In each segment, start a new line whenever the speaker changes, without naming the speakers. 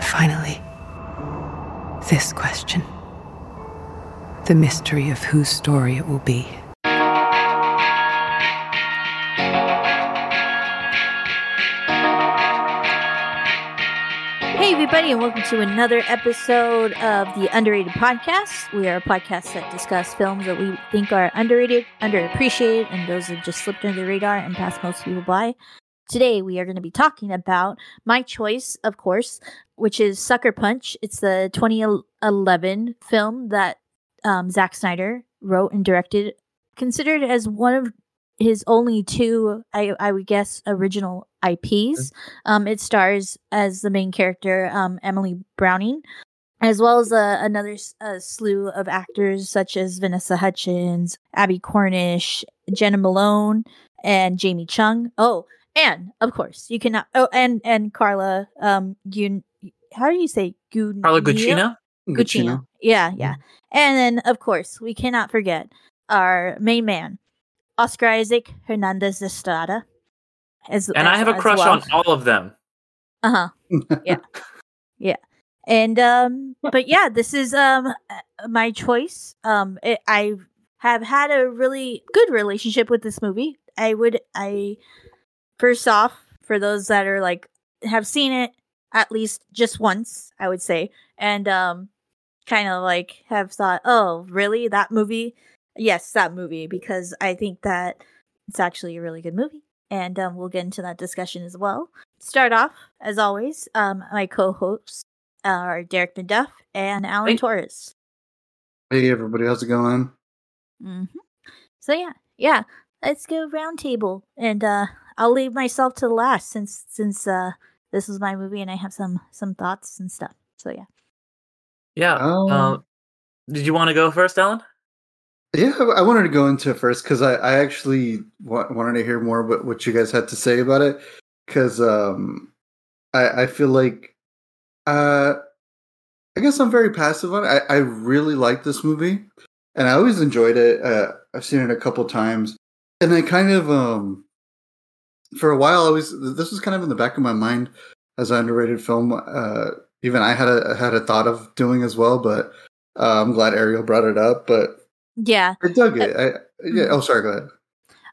And finally, this question the mystery of whose story it will be.
Hey, everybody, and welcome to another episode of the Underrated Podcast. We are a podcast that discuss films that we think are underrated, underappreciated, and those that just slipped under the radar and passed most people by. Today, we are going to be talking about my choice, of course, which is Sucker Punch. It's the 2011 film that um, Zack Snyder wrote and directed, considered as one of his only two, I, I would guess, original IPs. Um, it stars as the main character um, Emily Browning, as well as uh, another uh, slew of actors such as Vanessa Hudgens, Abbie Cornish, Jena Malone, and Jamie Chung. Oh, and of course you cannot. Oh, and and Carla. Um, how do you say Gu-
Carla Gugino?
Guccino. Yeah, yeah. And then, of course, we cannot forget our main man, Oscar Isaac Hernandez Estrada. As,
And I have a crush
well.
on all of them.
Uh huh. Yeah. Yeah. And um, but yeah, this is um uh, my choice. Um, it, I have had a really good relationship with this movie. I would I first off for those that are like have seen it at least just once, I would say, and um, kind of like have thought, oh, really that movie? Yes, that movie because I think that it's actually a really good movie, and um, we'll get into that discussion as well. Start off as always. Um, my co-hosts are Derek McDuff and Alan
Hey.
Torres.
Hey everybody, how's it going?
Mm-hmm. So yeah, yeah. Let's go round table, and uh, I'll leave myself to the last since since uh, this was my movie and I have some some thoughts and stuff. So yeah.
Yeah.
Oh.
Um, did you want to go first, Ellen?
Yeah, I I wanted to go into it first because I, I actually wa- wanted to hear more about what you guys had to say about it because um, I, I feel like uh, I guess I'm very passive on it. I, I really like this movie and I always enjoyed it. Uh, I've seen it a couple times and I kind of um, for a while I was this was kind of in the back of my mind as an underrated film. Uh, even I had a had a thought of doing as well, but uh, I'm glad Ariel brought it up. But
Yeah.
I dug it. I, yeah. Oh, sorry. Go ahead.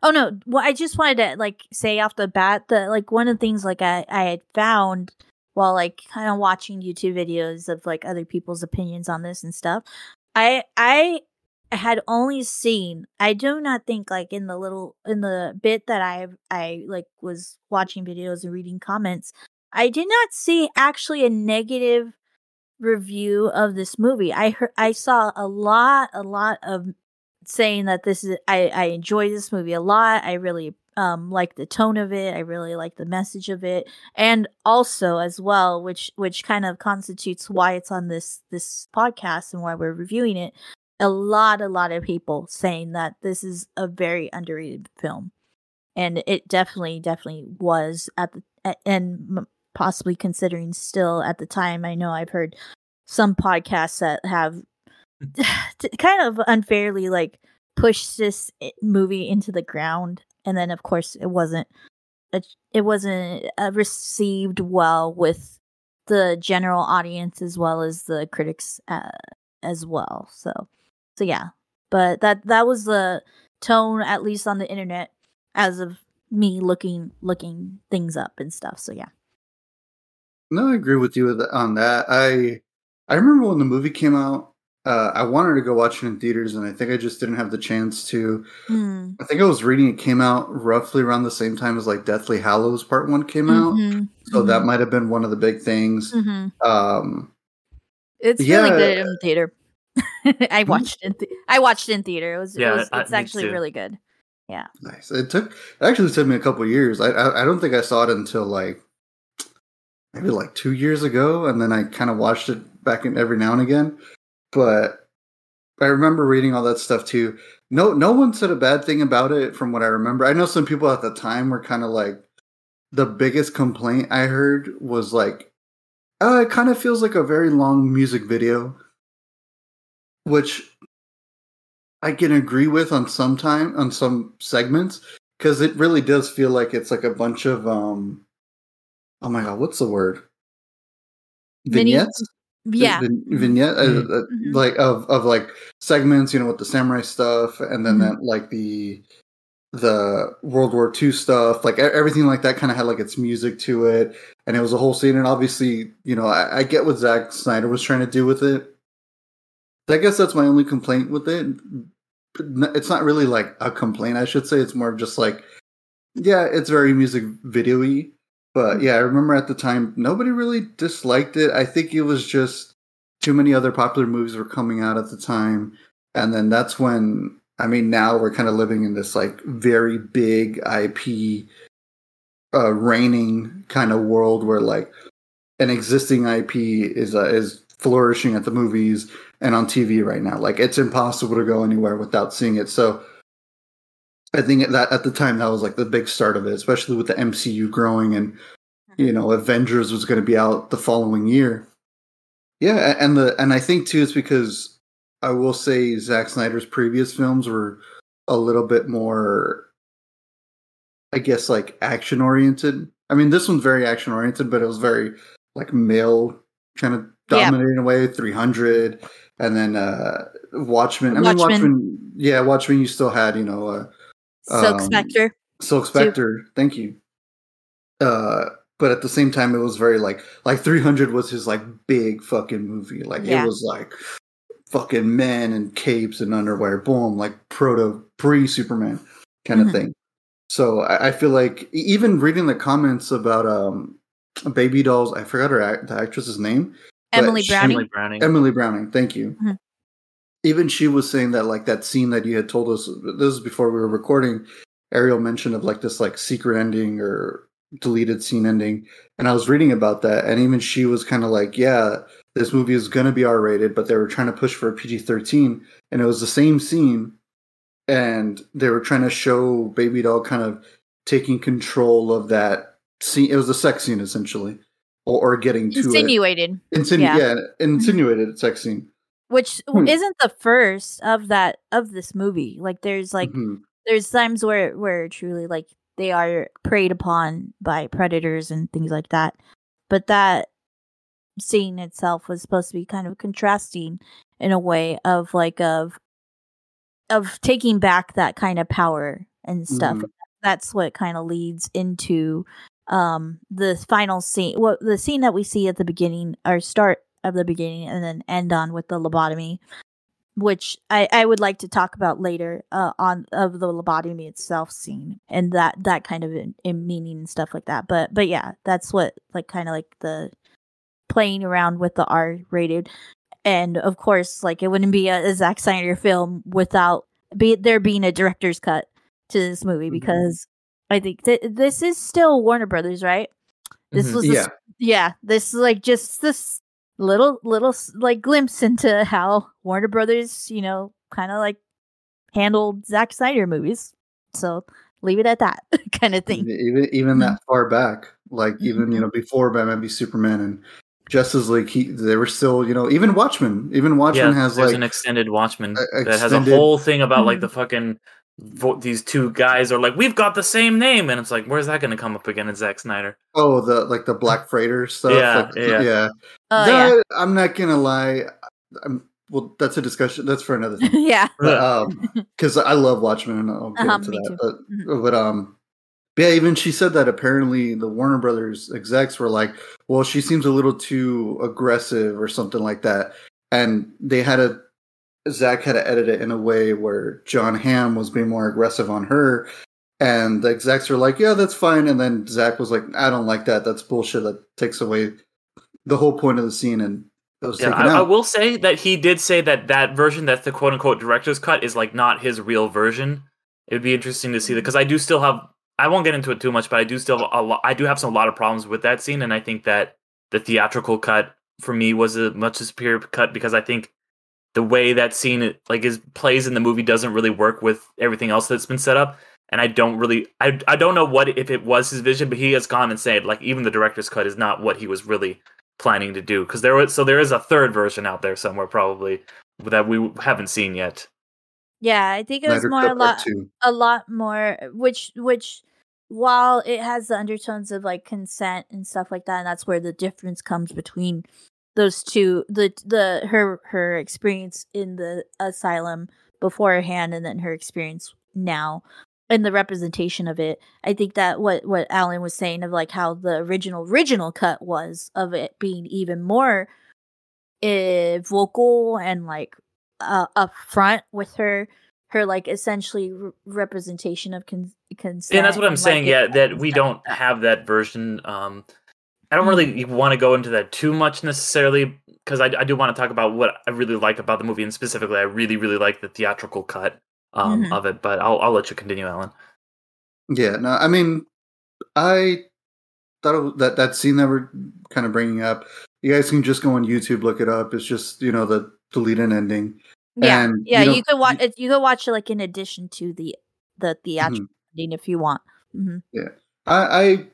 Oh no. Well, I just wanted to like say off the bat that like one of the things like I I had found while like kind of watching YouTube videos of like other people's opinions on this and stuff. I I had only seen I do not think like in the little in the bit that I I like was watching videos and reading comments, I did not see actually a negative review of this movie. I heard I saw a lot a lot of saying that this is I I enjoy this movie a lot. I really um like the tone of it. I really like the message of it. And also as well, which which kind of constitutes why it's on this this podcast and why we're reviewing it. A lot a lot of people saying that this is a very underrated film. And it definitely definitely was at the and possibly considering still at the time. I know I've heard some podcasts that have kind of unfairly like pushed this movie into the ground and then of course it wasn't it, it wasn't uh, received well with the general audience as well as the critics uh, as well so so yeah but that that was the tone at least on the internet as of me looking looking things up and stuff so yeah
No, I agree with you on that. I I remember when the movie came out. Uh, I wanted to go watch it in theaters, and I think I just didn't have the chance to.
Hmm.
I think I was reading it came out roughly around the same time as like Deathly Hallows Part One came out,
Mhm,
so that
mhm,
might have been one of the big things.
mhm.
Um,
It's
Yeah.
really good in theater. I mm-hmm. watched it. In th- I watched it in theater. It was.
Yeah,
it was it's
me
actually really good. Yeah.
Nice. It took it actually took me a couple years. I, I I don't think I saw it until like maybe like two years ago, and then I kind of watched it back in every now and again. But I remember reading all that stuff too. No, no one said a bad thing about it from what I remember. I know some people at the time were kind of like the biggest complaint I heard was like, "Oh, it kind of feels like a very long music video," which I can agree with on some time on some segments because it really does feel like it's like a bunch of um. Oh my god, what's the word?
Mini-
vignettes.
Yeah.
Vin- vignette uh,
Mhm.
uh,
Mhm.
like of of like segments, you know, with the samurai stuff, and then
Mhm.
that like the the World War II stuff, like e- everything like that, kind of had like its music to it, and it was a whole scene. And obviously, you know, I, I get what Zack Snyder was trying to do with it. I guess that's my only complaint with it. It's not really like a complaint, I should say. It's more of just like, yeah, it's very music video-y. But yeah, I remember at the time nobody really disliked it. I think it was just too many other popular movies were coming out at the time, and then that's when I mean now we're kind of living in this like very big IP uh, reigning kind of world where like an existing IP is uh, is flourishing at the movies and on TV right now. Like it's impossible to go anywhere without seeing it. So I think that at the time that was like the big start of it, especially with the MCU growing and mm-hmm. you know Avengers was going to be out the following year. Yeah, and the and I think too it's because I will say Zack Snyder's previous films were a little bit more I guess like action oriented. I mean this one's very action oriented, but it was very like male kind of
Yeah.
dominating in a way, 300 and then uh Watchmen. I mean
Watchmen.
Yeah, Watchmen you still had, you know, uh
Silk
um,
Spectre.
Silk Spectre, thank you. Uh, but at the same time, it was very like like 300 was his like big fucking movie. Like
Yeah.
it was like fucking men and capes and underwear, boom, like proto pre Superman kind of
Mhm.
thing. So I, I feel like even reading the comments about um baby dolls, I forgot her act, the actress's name. But
Emily Browning.
Emily Browning.
Emily Browning, thank you.
Mhm.
Even she was saying that like that scene that you had told us this is before we were recording, Ariel mentioned of like this like secret ending or deleted scene ending. And I was reading about that and even she was kind of like, Yeah, this movie is gonna be R rated, but they were trying to push for a PG thirteen and it was the same scene and they were trying to show baby doll kind of taking control of that scene. It was a sex scene essentially. Or, or getting to it.
Insinuated,
Insinu-
Yeah.
yeah. insinuated sex scene.
which
Hmm.
isn't the first of that of this movie. Like there's like
Mhm.
there's times where where truly like they are preyed upon by predators and things like that. But that scene itself was supposed to be kind of contrasting in a way of like of of taking back that kind of power and stuff.
Mhm.
That's what kind of leads into um the final scene what the scene that we see at the beginning or start of the beginning and then end on with the lobotomy which I, I would like to talk about later uh, on of the lobotomy itself scene and that that kind of in, in meaning and stuff like that. But but yeah, that's what like kind of like the playing around with the R rated, and of course like it wouldn't be a, a Zack Snyder film without be there being a director's cut to this movie
Mhm.
because I think th- this is still Warner Brothers, right? This
Mhm.
was the
Yeah.
yeah, this is like just this little little like glimpse into how Warner Brothers, you know, kind of like handled Zack Snyder movies. So leave it at that kind of thing.
Even even that far back, like even you know before Batman v Superman and Justice League, he, they were still you know even Watchmen, even Watchmen
yeah,
has
there's
like
an extended Watchmen
a-
that has a whole thing about like
Mhm.
the fucking vo- these two guys are like we've got the same name and it's like where's that going to come up again in Zack Snyder?
oh the like the Black Freighter stuff.
Yeah,
like,
yeah.
yeah.
Oh yeah.
I'm not gonna lie. I'm, well, that's a discussion. That's for another thing.
yeah.
But, um, because I love Watchmen, and I'll get
Uh-huh,
into that.
too.
But
Mhm.
but um, yeah, even she said that apparently the Warner Brothers execs were like, well, she seems a little too aggressive or something like that, and they had to Zack had to edit it in a way where John Hamm was being more aggressive on her. And the execs were like, yeah, that's fine. And then Zack was like, I don't like that. That's bullshit. That takes away the whole point of the scene. And it was
Yeah,
taken
I, I will say that he did say that that version, that's the quote unquote director's cut, is like not his real version. It would be interesting to see that because I do still have. I won't get into it too much, but I do still have a lot. I do have some a lot of problems with that scene, and I think that the theatrical cut for me was a much superior cut because I think the way that scene like is plays in the movie doesn't really work with everything else that's been set up. And I don't really, I, I don't know what if it was his vision, but he has gone and said like even the director's cut is not what he was really planning to do because there was so there is a third version out there somewhere probably that we haven't seen yet.
Yeah, I think it was
Snyder
more a lot
Two.
a lot more which which while it has the undertones of like consent and stuff like that and that's where the difference comes between those two the the her her experience in the asylum beforehand and then her experience now and the representation of it. I think that what what alan was saying of like how the original original cut was of it being even more uh, vocal and like uh, up front with her her like essentially re- representation of con- consent
and that's what i'm
and,
saying
like,
yeah that we don't have that version um i don't really want to go into that too much necessarily because I, I do want to talk about what i really like about the movie and specifically i really really like the theatrical cut um
Mhm.
of it but i'll, I'll let you continue alan
Yeah, no, I mean, I thought that that scene that we're kind of bringing up, you guys can just go on YouTube, look it up. It's just you know the deleted ending.
yeah
and,
yeah
you
you, could watch it you could watch it like in addition to the the theatrical
Mhm.
ending if you want hmm
I, I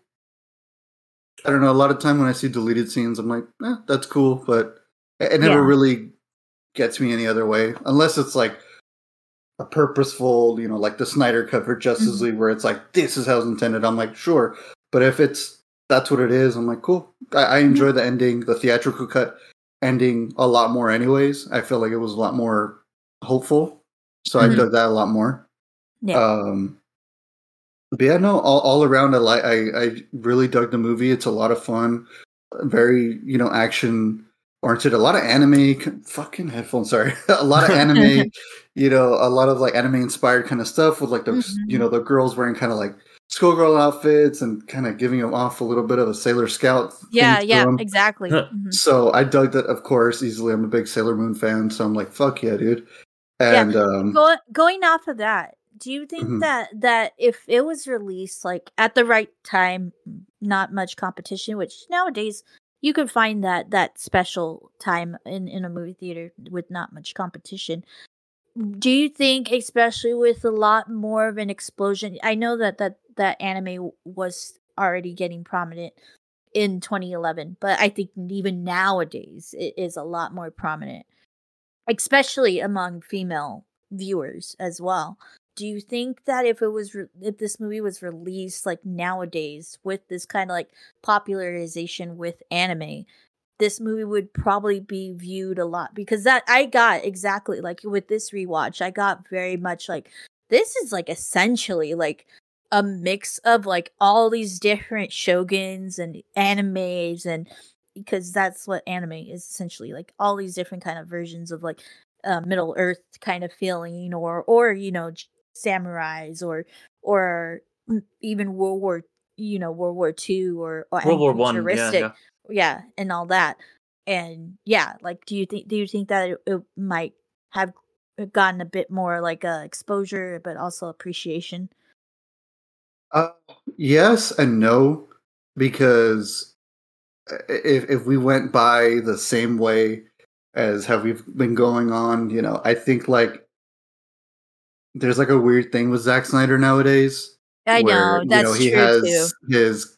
I don't know. A lot of time when I see deleted scenes, I'm like, eh, that's cool, but it, never
Yeah.
really gets me any other way, unless it's like a purposeful, you know, like the Snyder cut for Justice
Mhm.
League, where it's like this is how it's intended. I'm like, sure, but if it's that's what it is, I'm like, cool. I, I enjoy the ending, the theatrical cut ending a lot more. Anyways, I feel like it was a lot more hopeful, so I
Mhm.
dug that a lot more.
Yeah.
Um, but yeah, no, all, all around, I like. I, I really dug the movie. It's a lot of fun, very you know action oriented. A lot of anime. Fucking headphones. Sorry, a lot of anime. you know, a lot of like anime inspired kind of stuff with like the you
Mhm.
know the girls wearing kind of like schoolgirl outfits and kind of giving them off a little bit of a Sailor Scout. thing
yeah
to
yeah
'em.
exactly Mhm.
So I dug that, of course, easily. I'm a big Sailor Moon fan, so I'm like, fuck yeah, dude. And um,
Go, going off of that do you think
Mhm.
that that if it was released like at the right time not much competition which nowadays you could find that that special time in in a movie theater with not much competition do you think especially with a lot more of an explosion i know that that that anime was already getting prominent in 2011 but i think even nowadays it is a lot more prominent especially among female viewers as well do you think that if it was re- if this movie was released like nowadays with this kind of like popularization with anime this movie would probably be viewed a lot? Because that I got exactly like with this rewatch I got very much like this is like essentially like a mix of like all these different shoguns and animes and because that's what anime is essentially like all these different kind of versions of like uh, middle earth kind of feeling or or you know samurais or or even world war you know world war two or, or
world war one yeah,
futuristic
yeah.
yeah and all that. And yeah like do you think do you think that it, it might have gotten a bit more like uh, exposure but also appreciation?
Uh, yes and no, because if if we went by the same way as how we've been going on, you know, I think like there's like a weird thing with Zack Snyder nowadays.
i know that's
you know, he
true
has
too
his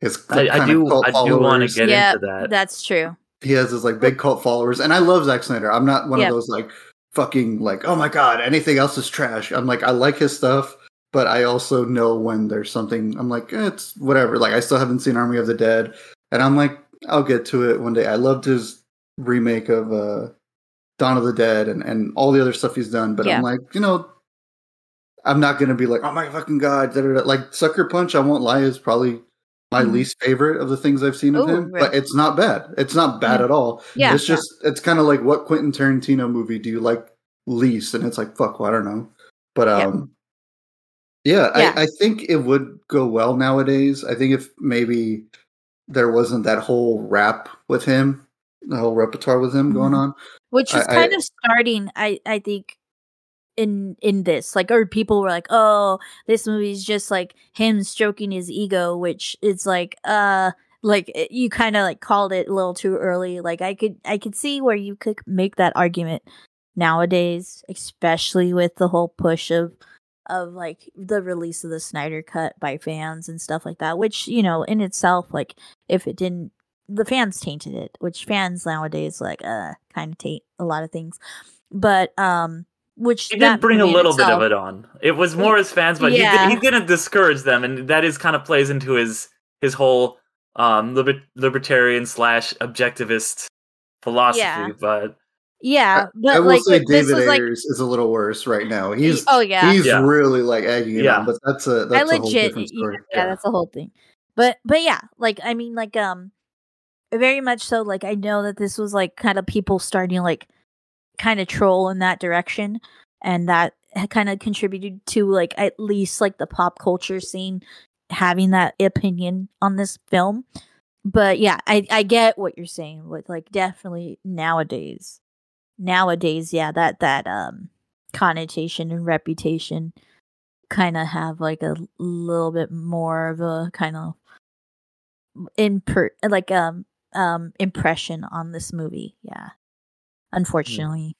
his
I, I
kinda
do
cult
i do want to
followers.
get
yeah
into that
that's true
he has his like big cult followers, and I love Zack Snyder. I'm not one
Yeah.
of those like fucking like oh my god anything else is trash. I'm like I like his stuff, but I also know when there's something. I'm like eh, it's whatever. Like I still haven't seen Army of the Dead, and I'm like I'll get to it one day. I loved his remake of uh Dawn of the Dead and and all the other stuff he's done, but
Yeah.
I'm like you know. I'm not gonna be like, oh my fucking god! da, da, da." Like Sucker Punch, I won't lie, is probably my
Mhm.
least favorite of the things I've seen of
Ooh,
him.
right.
But it's not bad. It's not bad
Yeah.
at all
yeah
it's just it's kind of like what Quentin Tarantino movie do you like least? And it's like fuck, well, I don't know. But um yeah,
Yeah.
I, I think it would go well nowadays. I think if maybe there wasn't that whole rap with him, the whole repertoire with him going
Mhm.
on.
which is
I-
kind
I-
of starting i i think in in this like or people were like oh this movie's just like him stroking his ego which it's like uh like you kind of like called it a little too early like i could i could see where you could make that argument nowadays especially with the whole push of of like the release of the snyder cut by fans and stuff like that which you know in itself like if it didn't the fans tainted it, which fans nowadays like uh kind of taint a lot of things. But um which
he did bring a
movie in
little bit of it on. It was more his fans, but
Yeah.
he, did, he didn't discourage them, and that is kind of plays into his his whole um liber- libertarian slash objectivist philosophy,
Yeah.
but
Yeah, but
I will
like
say David
was like
Ayers is a little worse right now. He's
oh yeah,
he's
Yeah.
really like egging
Yeah.
on, but that's a
I
that's a whole
legit
different
yeah,
story.
yeah, that's the whole thing. But but yeah, like I mean like um very much so like I know that this was like kind of people starting like kind of troll in that direction and that kind of contributed to like at least like the pop culture scene having that opinion on this film. But yeah, I I get what you're saying with like definitely nowadays. Nowadays, yeah, that that um connotation and reputation kind of have like a little bit more of a kind of imper like um um impression on this movie yeah unfortunately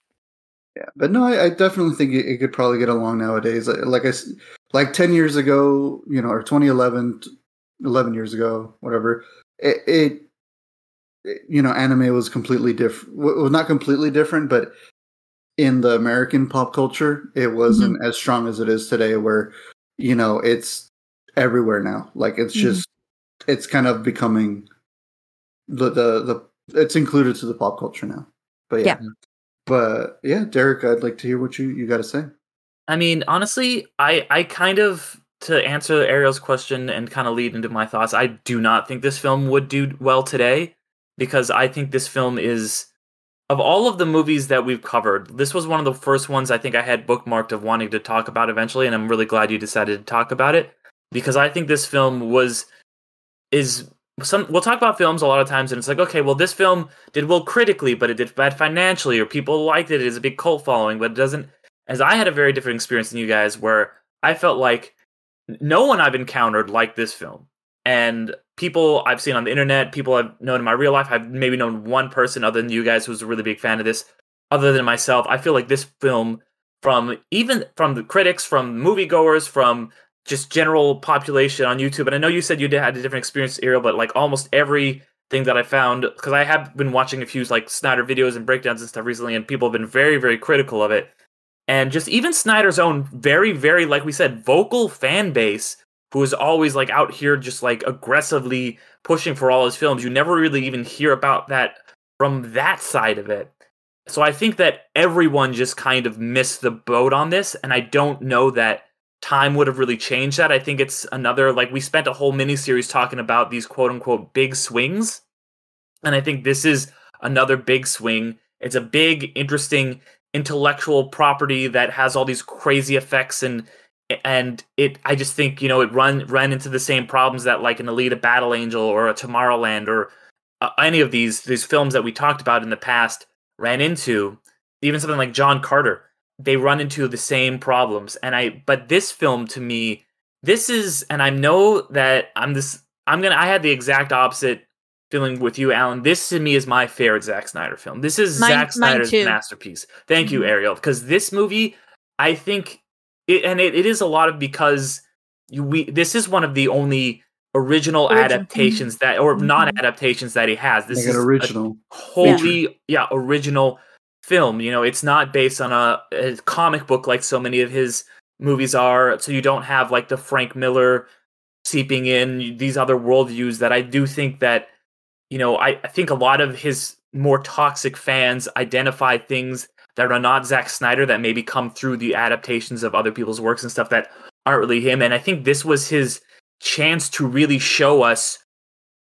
Yeah, but no, I, I definitely think it, it could probably get along nowadays. Like, I, I, s- like ten years ago, you know, or 2011, 11 years ago, whatever. It, it, it- you know, anime was completely different. Well, not completely different, but in the American pop culture, it wasn't as strong as it is today. Where, you know, it's everywhere now. Like it's
Mhm.
just, it's kind of becoming the the the. It's included to the pop culture now. But yeah. But yeah, Derek, I'd like to hear what you, you got to say.
I mean, honestly, I I kind of to answer Ariel's question and kind of lead into my thoughts. I do not think this film would do well today because I think this film is of all of the movies that we've covered. This was one of the first ones I think I had bookmarked of wanting to talk about eventually, and I'm really glad you decided to talk about it because I think this film was is some we'll talk about films a lot of times and it's like okay well this film did well critically but it did bad financially or people liked it it has a big cult following but it doesn't as I had a very different experience than you guys, where I felt like no one I've encountered liked this film. And people I've seen on the internet, people I've known in my real life, I've maybe known one person other than you guys who's a really big fan of this, other than myself. I feel like this film, from even from the critics, from moviegoers, from just general population on YouTube, and I know you said you had a different experience, Ariel, but like almost every thing that I found, because I have been watching a few like Snyder videos and breakdowns and stuff recently, and people have been very, very critical of it and just even Snyder's own very, very, like we said, vocal fan base who is always like out here just like aggressively pushing for all his films. You never really even hear about that from that side of it. So I think that everyone just kind of missed the boat on this, and I don't know that time would have really changed that. I think it's another like we spent a whole miniseries talking about these quote unquote big swings. And I think this is another big swing. It's a big, interesting intellectual property that has all these crazy effects and and it I just think you know it run ran into the same problems that like an Alita Battle Angel or a Tomorrowland or uh, any of these these films that we talked about in the past ran into even something like John Carter they run into the same problems and I but this film to me this is and I know that I'm this I'm gonna I had the exact opposite feeling with you, Alan. This to me is my favorite Zack Snyder film. This is
Mine-
Zack Snyder's masterpiece. Thank you,
Mhm.
Ariel, because this movie, I think, it, and it, it is a lot of because you, we this is one of the only original
Origin-
adaptations that or
Mhm.
non adaptations that he has. This
Like
is
an
a
original.
wholly yeah. original film you know it's not based on a, a comic book like so many of his movies are. So you don't have like the frank miller seeping in these other worldviews that i do think that you know i, I think a lot of his more toxic fans identify things that are not Zack Snyder that maybe come through the adaptations of other people's works and stuff that aren't really him. And i think this was his chance to really show us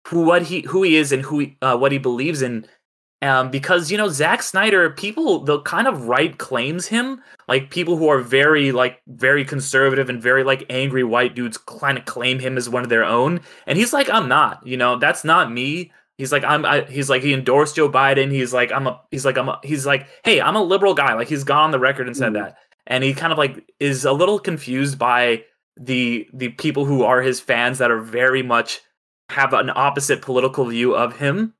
who what he who he is and who he, uh, what he believes in um, because you know Zack Snyder, people they'll kind of right claims him like people who are very like very conservative and very like angry white dudes kind of claim him as one of their own, and he's like I'm not, you know that's not me. He's like I'm. I, he's like he endorsed Joe Biden. He's like I'm a. He's like I'm. A, he's like hey I'm a liberal guy. Like he's gone on the record and said
Mhm.
that, and he kind of like is a little confused by the the people who are his fans that are very much have an opposite political view of him,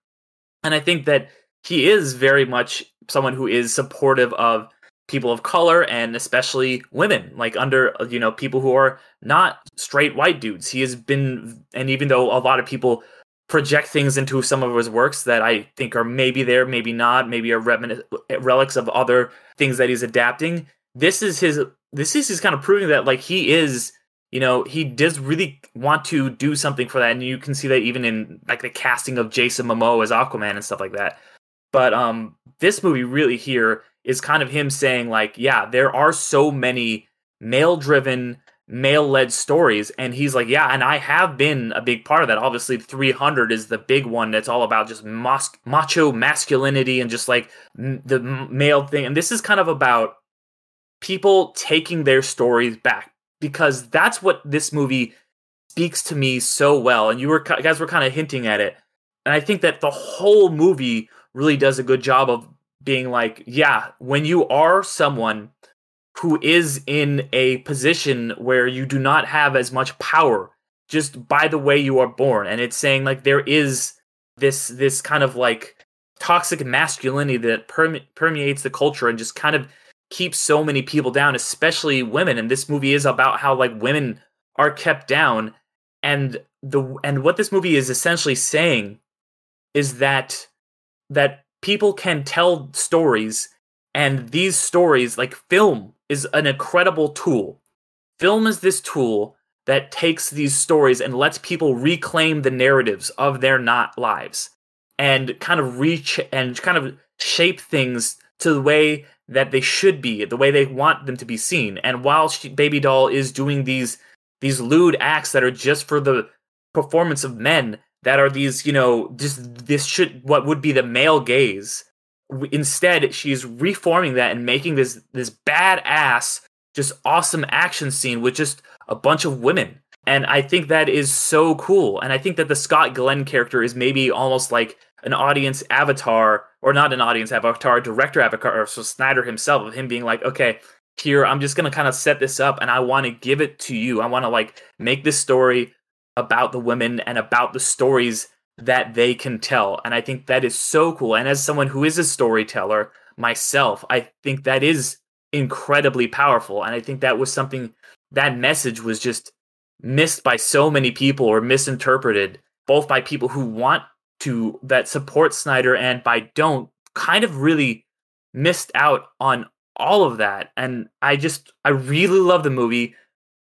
and I think that he is very much someone who is supportive of people of color and especially women like under you know people who are not straight white dudes. He has been and even though a lot of people project things into some of his works that i think are maybe there maybe not maybe are remin- relics of other things that he's adapting this is his this is his kind of proving that like he is you know he does really want to do something for that. And you can see that even in like the casting of jason momoa as aquaman and stuff like that But um, this movie really here is kind of him saying like, yeah, there are so many male-driven, male-led stories, and he's like, yeah, and I have been a big part of that. Obviously, 300 is the big one that's all about just macho masculinity and just like m- the male thing, and this is kind of about people taking their stories back because that's what this movie speaks to me so well. And you were guys were kind of hinting at it. And i think that the whole movie really does a good job of being like yeah when you are someone who is in a position where you do not have as much power just by the way you are born and it's saying like there is this this kind of like toxic masculinity that perme- permeates the culture and just kind of keeps so many people down especially women and this movie is about how like women are kept down and the and what this movie is essentially saying is that that people can tell stories and these stories like film is an incredible tool film is this tool that takes these stories and lets people reclaim the narratives of their not lives and kind of reach and kind of shape things to the way that they should be, the way they want them to be seen. And while she, Baby Doll is doing these these lewd acts that are just for the performance of men, that are these, you know, just this should what would be the male gaze. Instead, she's reforming that and making this this badass, just awesome action scene with just a bunch of women. And I think that is so cool. And I think that the Scott Glenn character is maybe almost like an audience avatar, or not an audience avatar, director avatar, or so Snyder himself, of him being like, okay, here, I'm just gonna kind of set this up and I want to give it to you. I want to like make this story about the women and about the stories that they can tell. And I think that is so cool. And as someone who is a storyteller myself, I think that is incredibly powerful. And I think that was something that message was just missed by so many people or misinterpreted, both by people who want to that support Snyder and by don't kind of really missed out on all of that. And I just I really love the movie.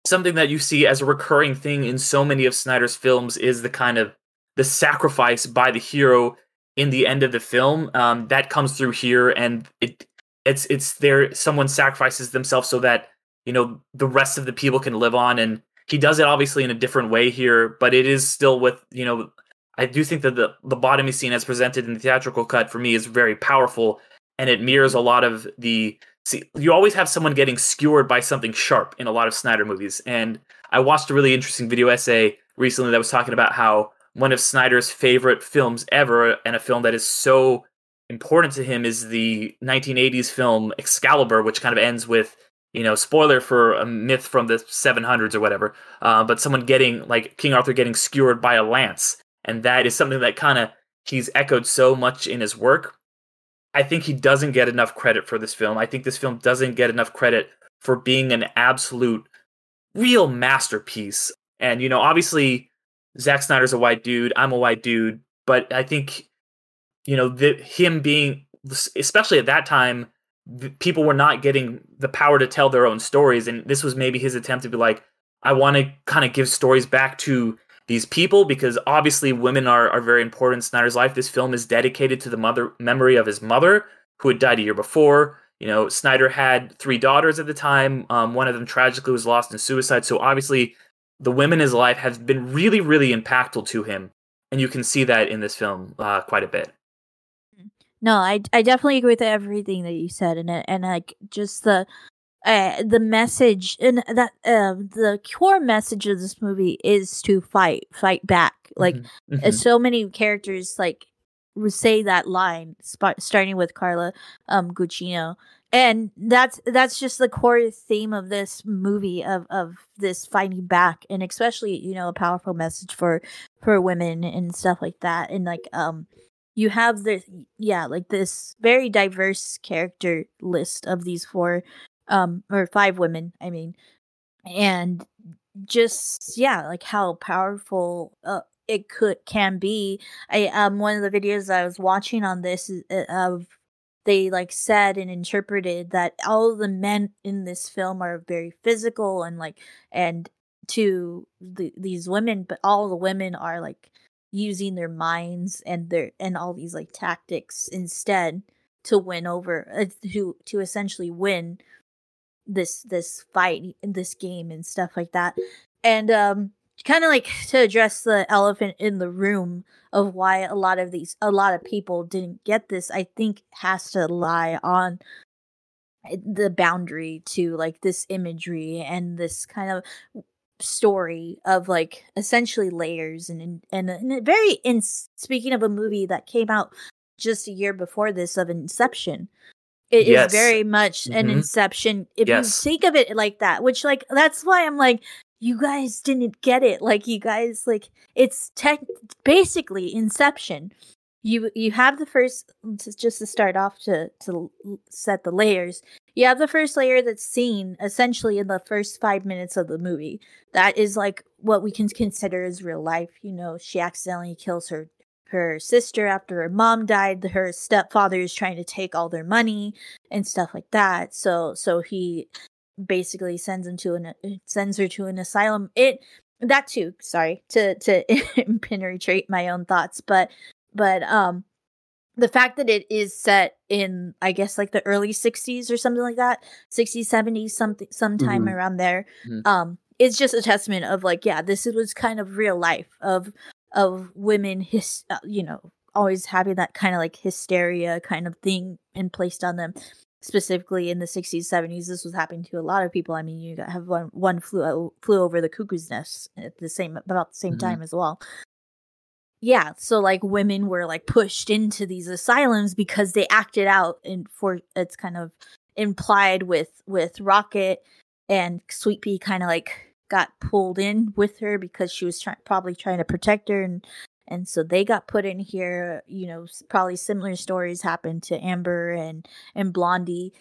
Something that you see as a recurring thing in so many of Snyder's films is the kind of the sacrifice by the hero in the end of the film. Um, that comes through here, and it it's it's there. Someone sacrifices themselves so that you know the rest of the people can live on, and he does it obviously in a different way here, but it is still with you know I do think that the the bottomy scene as presented in the theatrical cut for me is very powerful and it mirrors a lot of the see you always have someone getting skewered by something sharp in a lot of Snyder movies and I watched a really interesting video essay recently that was talking about how one of Snyder's favorite films ever and a film that is so important to him is the 1980s film Excalibur which kind of ends with you know spoiler for a myth from the 700s or whatever uh, but someone getting like King Arthur getting skewered by a lance and that is something that kind of he's echoed so much in his work. I think he doesn't get enough credit for this film. I think this film doesn't get enough credit for being an absolute real masterpiece. And you know, obviously Zack Snyder's a white dude, I'm a white dude, but I think you know, the, him being especially at that time people were not getting the power to tell their own stories and this was maybe his attempt to be like I want to kind of give stories back to these people because obviously women are, are very important in Snyder's life. This film is dedicated to the mother memory of his mother, who had died a year before. You know, Snyder had three daughters at the time. Um, one of them tragically was lost in suicide. So obviously, the women in his life have been really, really impactful to him, and you can see that in this film uh, quite a bit.
No, I I definitely agree with everything that you said, and and like just the uh, the message and that uh, the core message of this movie is to fight fight back like mm-hmm. Mm-hmm. so many characters like say that line sp- starting with carla um Gugino. and that's that's just the core theme of this movie of of this fighting back and especially you know a powerful message for for women and stuff like that and like um you have this yeah like this very diverse character list of these four um or five women i mean and just yeah like how powerful uh, it could can be. I um one of the videos i was watching on this uh, of they like said and interpreted that all the men in this film are very physical and like and to the, these women but all the women are like using their minds and their and all these like tactics instead to win over uh, to to essentially win this this fight this game and stuff like that. And um kind of like to address the elephant in the room of why a lot of these a lot of people didn't get this i think has to lie on eh, the boundary to like this imagery and this kind of story of like essentially layers and and, and very in speaking of a movie that came out just a year before this of inception it
Yes.
is very much an
Mhm.
inception if
Yes.
you think of it like that which like that's why i'm like you guys didn't get it like you guys like it's tech basically inception you you have the first just to start off to to set the layers you have the first layer that's seen essentially in the first five minutes of the movie that is like what we can consider as real life you know she accidentally kills her her sister after her mom died her stepfather is trying to take all their money and stuff like that so so he basically sends him to an sends her to an asylum it that too sorry to to penetrate my own thoughts but but um the fact that it is set in i guess like the early 60s or something like that 60s 70s something sometime
Mhm.
around there
Mhm.
um it's just a testament of like yeah this was kind of real life of of women his uh, you know always having that kind of like hysteria kind of thing in placed on them. Specifically in the 60s 70s this was happening to a lot of people. I mean you have one one flew flew over the cuckoo's nest at the same about the same
Mhm.
time as well. Yeah so like women were like pushed into these asylums because they acted out and for it's kind of implied with with rocket and sweet pea kind of like got pulled in with her because she was trying probably trying to protect her and and so they got put in here you know probably similar stories happened to amber and and blondie.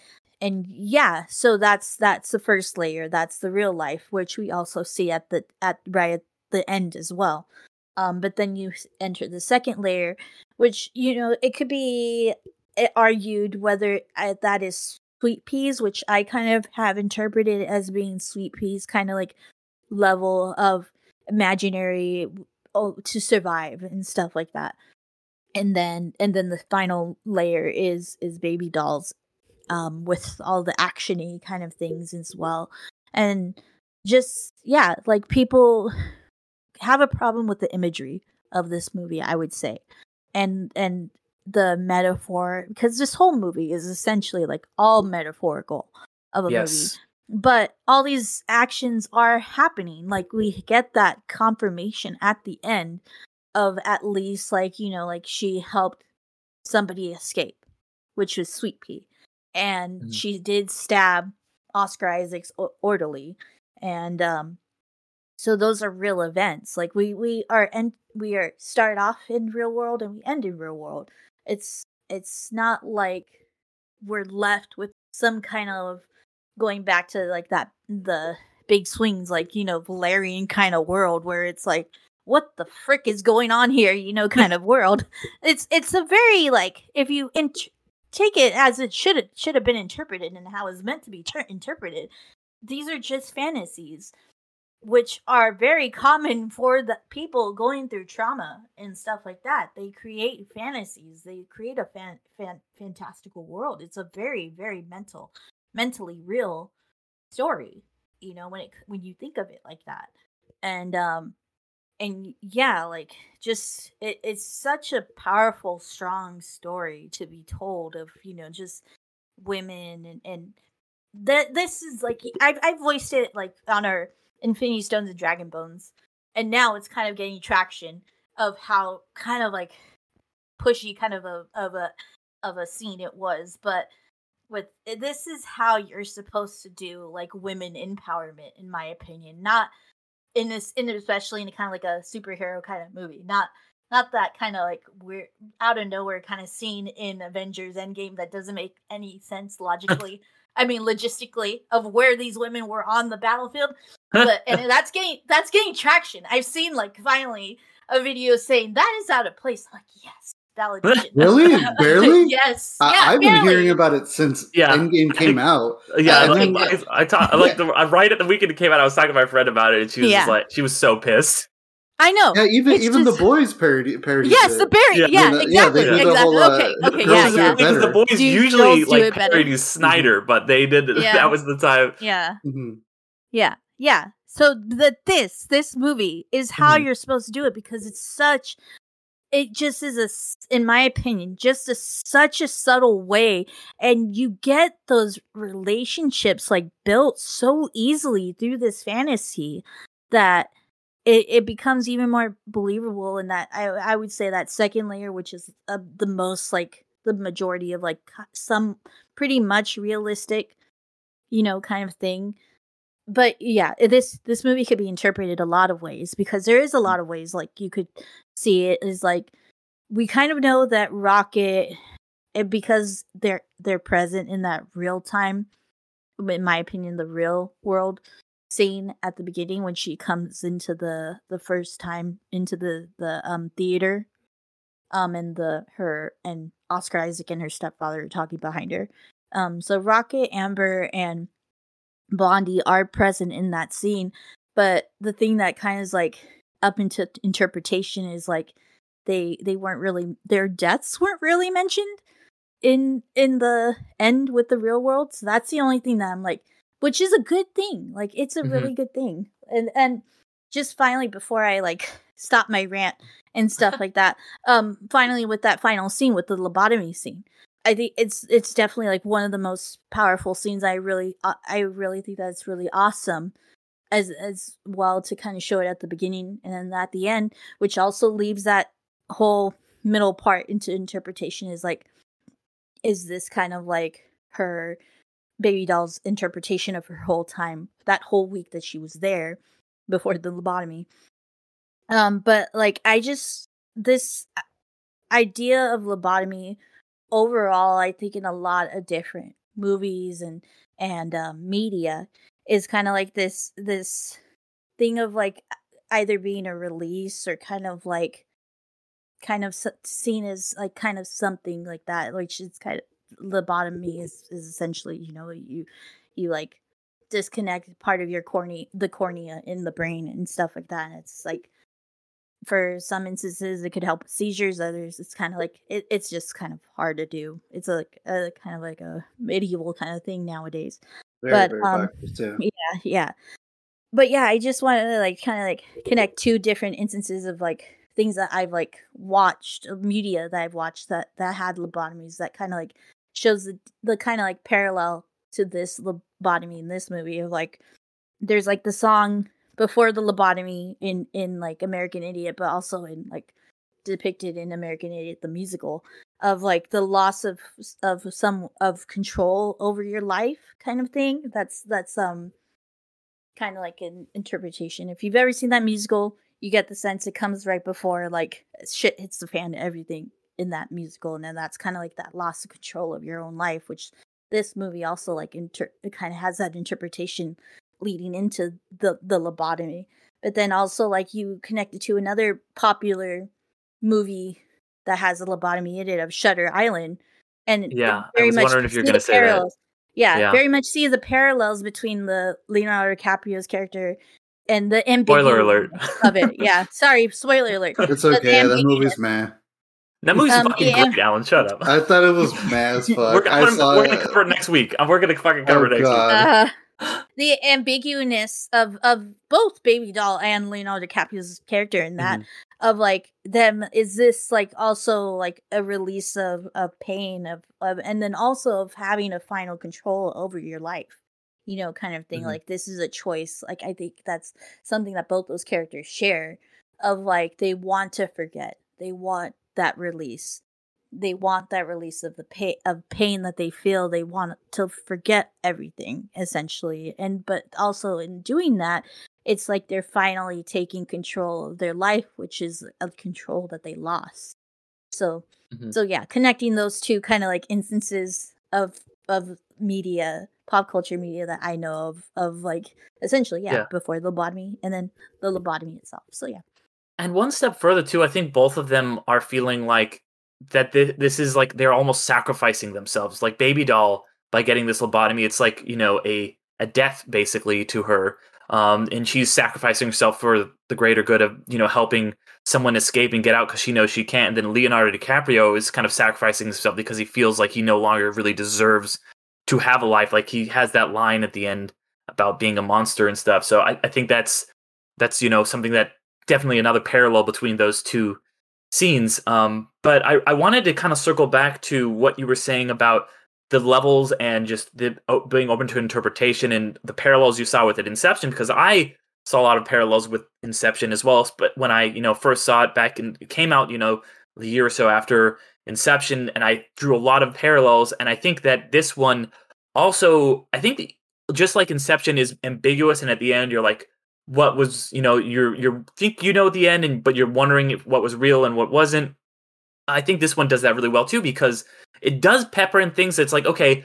And yeah so that's that's the first layer that's the real life which we also see at the at right at the end as well. Um but then you enter the second layer which you know it could be eh, argued whether uh, that is sweet peas which i kind of have interpreted as being sweet peas kind of like level of imaginary oh, to survive and stuff like that. And then and then the final layer is is baby dolls um with all the actiony kind of things as well. And just yeah like people have a problem with the imagery of this movie i would say. And and the metaphor because this whole movie is essentially like all metaphorical of a movie.
Yes.
But all these actions are happening. Like we get that confirmation at the end of at least like you know like she helped somebody escape which was sweet pea. And
Mhm.
she did stab oscar isaac's orderly. And um so those are real events. Like we we are and we are start off in real world and we end in real world. It's it's not like we're left with some kind of going back to like that the big swings like you know valerian kind of world where it's like what the frick is going on here? you know kind of world. It's it's a very like if you int- take it as it should should have been interpreted and how it's meant to be ter- interpreted. These are just fantasies which are very common for the people going through trauma and stuff like that. They create fantasies. They create a fan, fan fantastical world. It's a very very mental mentally real story you know when it when you think of it like that. And um and yeah like just it, it's such a powerful strong story to be told of you know just women and and that this is like I've, I've voiced it like on our infinity stones and dragon bones and now it's kind of getting traction of how kind of like pushy kind of a of a of a scene it was but with eh, this is how you're supposed to do like women empowerment in my opinion not in this in especially in a kind of like a superhero kind of movie not not that kind of like we're out of nowhere kind of scene in avengers endgame that doesn't make any sense logically i mean logistically of where these women were on the battlefield but and that's getting that's getting traction. I've seen like finally a video saying that is out of place I'm like yes validation
Really? Barely?
yes
I,
yeah,
I've been hearing about it since
Yeah.
Endgame came out.
Yeah,
I
I,
think-
like, I, I, talk, like the I- right at the weekend it came out. I was talking to my friend about it, and she was
Yeah.
just like, she was so pissed.
I know.
Yeah, even
It's
even
just-
the boys parody parody.
Yes, the Barry.
Yeah,
Yeah,
I mean, yeah,
exactly.
do the
exactly.
whole, uh,
okay, okay, yeah,
do
yeah.
because the boys
Do
usually like
it better?
parodies Snyder, but they did
Yeah.
that was the time.
Yeah.
hmm
Yeah, yeah. So the this this movie is how
Mm-hmm.
Mhm.
you're supposed to do it because it's such. It just is a in my opinion, just a such a subtle way, and you get those relationships like built so easily through this fantasy that it, it becomes even more believable. And that I I would say that second layer, which is uh, the most like the majority of like some pretty much realistic, you know, kind of thing but yeah this this movie could be interpreted a lot of ways because there is a lot of ways like you could see it is like we kind of know that rocket and because they're they're present in that real time in my opinion the real world scene at the beginning when she comes into the the first time into the the um theater um and the her and oscar isaac and her stepfather are talking behind her. Um so rocket amber and Blondie are present in that scene, but the thing that kind of is like up into interpretation is like they they weren't really their deaths weren't really mentioned in in the end with the real world. So that's the only thing that I'm like, which is a good thing. Like it's a
Mhm.
really good thing. And and just finally before I like stop my rant and stuff like that, um, finally with that final scene with the lobotomy scene. I think it's it's definitely like one of the most powerful scenes. I really uh, I really think that's really awesome, as as well to kind of show it at the beginning and then at the end, which also leaves that whole middle part into interpretation. Is like, is this kind of like her baby doll's interpretation of her whole time that whole week that she was there before the lobotomy? Um, but like I just this idea of lobotomy overall i think in a lot of different movies and and um, media is kind of like this this thing of like either being a release or kind of like kind of seen as like kind of something like that like it's kind of lobotomy is is essentially you know you you like disconnect part of your cornea the cornea in the brain and stuff like that and it's like for some instances it could help with seizures others it's kind of like it, it's just kind of hard to do. It's a, a kind of like a medieval kind of thing nowadays.
Very
But,
very
um, yeah yeah. But yeah i just wanted to like kind of like connect two different instances of like things that i've like watched media that i've watched that that had lobotomies that kind of like shows the the kind of like parallel to this lobotomy in this movie of like there's like the song before the lobotomy in in like american idiot but also in like depicted in american idiot the musical of like the loss of of some of control over your life kind of thing. That's that's um kind of like an interpretation. If you've ever seen that musical you get the sense it comes right before like shit hits the fan everything in that musical and then that's kind of like that loss of control of your own life which this movie also like inter- kind of has that interpretation leading into the the lobotomy but then also like you connect it to another popular movie that has a lobotomy in it of Shutter Island and it
Yeah, I
very
was
much
wondering if you were
see
gonna
the
say that.
Yeah,
Yeah.
very much see the parallels between the Leonardo DiCaprio's character and the
Spoiler alert.
of it. Yeah, sorry, spoiler alert.
It's
but
okay. That movie's man.
That movie's
Um,
fucking
yeah.
great, Alan. Shut up.
I thought it was mad as
we're,
fuck.
Gonna,
saw
we're gonna cover it next week. We're gonna fucking cover
Oh,
it next
God.
Uh, the ambiguousness of of both Baby Doll and Leonardo DiCaprio's character in that
Mhm.
of like them is this like also like a release of of pain of of and then also of having a final control over your life you know kind of thing
Mhm.
like this is a choice like i think that's something that both those characters share of like they want to forget they want that release they want that release of the pain of pain that they feel they want to forget everything essentially and but also in doing that it's like they're finally taking control of their life which is a control that they lost so
Mhm.
so yeah connecting those two kind of like instances of of media pop culture media that i know of of like essentially yeah,
Yeah.
before the lobotomy and then the lobotomy itself so yeah
And one step further too, I think both of them are feeling like that thi- this is like they're almost sacrificing themselves. Like Baby Doll by getting this lobotomy, it's like you know a a death basically to her um, and she's sacrificing herself for the greater good of you know helping someone escape and get out because she knows she can't. And then Leonardo DiCaprio is kind of sacrificing himself because he feels like he no longer really deserves to have a life. Like he has that line at the end about being a monster and stuff. So I, I think that's that's you know something that definitely another parallel between those two scenes. Um, but I, I wanted to kind of circle back to what you were saying about the levels and just the being open to interpretation and the parallels you saw with it Inception because I saw a lot of parallels with Inception as well. But when I you know first saw it back and it came out, you know, the year or so after Inception, and I drew a lot of parallels. And I think that this one also, I think just like Inception is ambiguous, and at the end you're like, what was you know you're you think you know the end, and but you're wondering if what was real and what wasn't. I think this one does that really well too because it does pepper in things that's like okay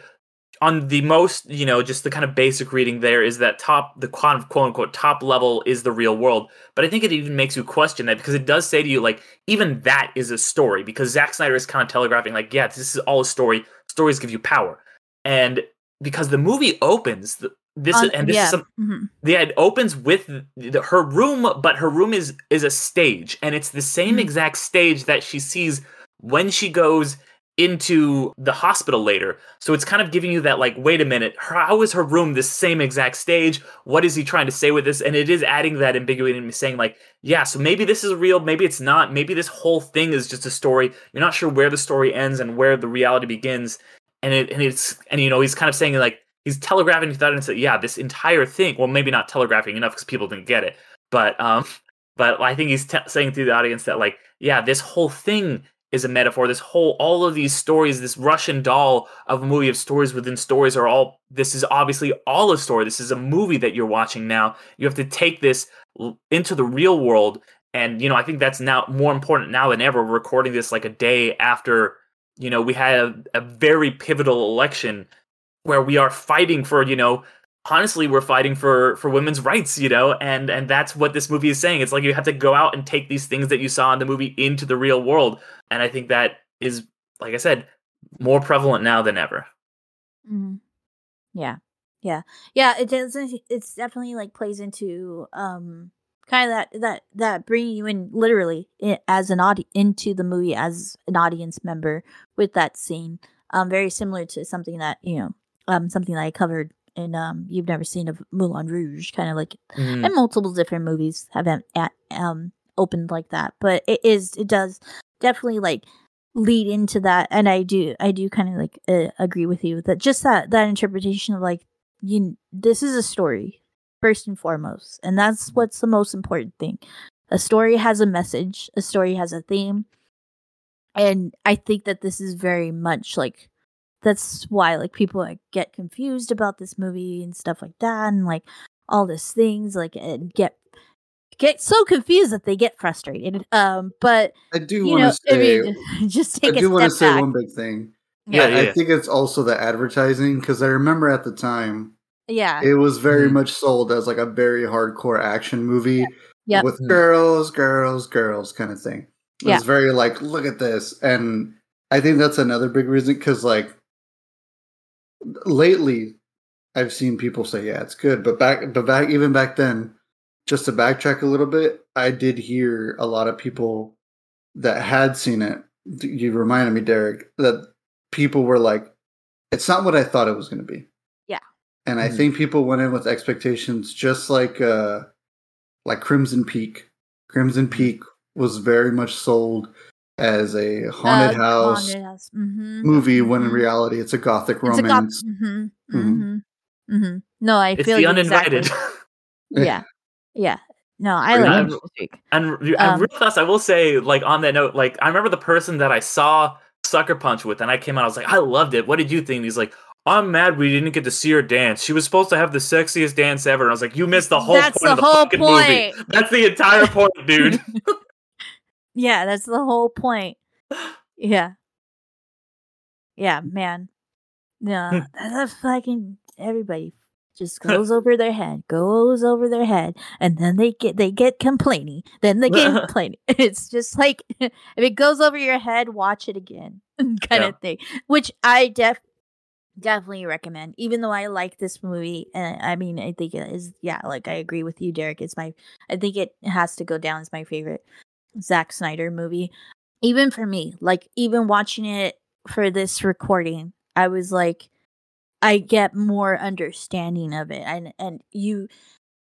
on the most you know just the kind of basic reading there is that top the quote unquote top level is the real world. But i think it even makes you question that because it does say to you like even that is a story because Zack Snyder is kind of telegraphing like yeah this is all a story. Stories give you power. And because the movie opens this is, and this
yeah.
is some,
Mhm.
yeah, it opens with the, her room, but her room is is a stage, and it's the same
Mhm.
exact stage that she sees when she goes into the hospital later. So it's kind of giving you that like, wait a minute, how is her room the same exact stage? What is he trying to say with this? And it is adding that ambiguity and saying like, yeah, so maybe this is real, maybe it's not, maybe this whole thing is just a story. You're not sure where the story ends and where the reality begins. And it and it's and you know he's kind of saying like he's telegraphing to the audience that yeah this entire thing well maybe not telegraphing enough because people didn't get it but um but I think he's t- saying to the audience that like yeah this whole thing is a metaphor. This whole all of these stories this Russian doll of a movie of stories within stories are all this is obviously all a story. This is a movie that you're watching now. You have to take this into the real world and you know I think that's now more important now than ever We're recording this like a day after you know we had a, a very pivotal election where we are fighting for you know honestly we're fighting for for women's rights you know and and that's what this movie is saying it's like you have to go out and take these things that you saw in the movie into the real world and i think that is like i said more prevalent now than ever
Mhm. Yeah, yeah, yeah. It doesn't. It's definitely like plays into um kind of that that that bringing you in literally as an audi into the movie as an audience member with that scene. Um, very similar to something that you know, um, something that I covered in um, you've never seen of Moulin Rouge, kind of like
Mhm.
and multiple different movies have em- at, um opened like that but it is it does definitely like lead into that and i do i do kind of like uh, agree with you that just that that interpretation of like you this is a story first and foremost and that's what's the most important thing a story has a message a story has a theme and i think that this is very much like that's why like people like, get confused about this movie and stuff like that and like all these things like and get get so confused that they get frustrated um but
I do want to say.
i mean just
I do want to say
back
one big thing.
Yeah,
I-
yeah,
I think it's also the advertising because I remember at the time
yeah
it was very
Mhm.
much sold as like a very hardcore action movie
Yep.
with
Mhm.
girls, girls, girls kind of thing. It
Yeah.
was very like, look at this, and I think that's another big reason because like lately I've seen people say, yeah, it's good, but back, but back even back then, just to backtrack a little bit, I did hear a lot of people that had seen it. You reminded me, Derek, that people were like, it's not what I thought it was going to be.
Yeah.
And I
Mhm.
think people went in with expectations just like uh like Crimson Peak. Crimson Peak was very much sold as a haunted
Uh,
house
haunted house. Mhm.
movie when in
Mhm.
reality it's a gothic
It's a cop-
romance.
mhm,
Mhm.
mhm, mhm. No, I
it's
feel
the
you
uninvited
Exactly. Yeah, yeah. No, I
Pretty
like
much.
it.
And, re- and
Um,
real fast, I will say, like on that note, like I remember the person that I saw Sucker Punch with, and I came out, I was like, I loved it. What did you think? And he's like, I'm mad we didn't get to see her dance. She was supposed to have the sexiest dance ever. And I was like, you missed the whole
That's
point
the
of the
whole
fucking movie. That's the entire point, dude.
Yeah, that's the whole point. Yeah. Yeah, man. Yeah, that's fucking everybody just goes over their head, goes over their head, and then they get they get complaining. Then they get complaining. It's just like if it goes over your head, watch it again, kind
Yeah.
of thing. Which I def definitely recommend. Even though I like this movie, and I mean, I think it is. Yeah, like I agree with you, Derek. It's my. I think it has to go down as my favorite Zack Snyder movie. Even for me, like even watching it for this recording, I was like, I get more understanding of it, and and you,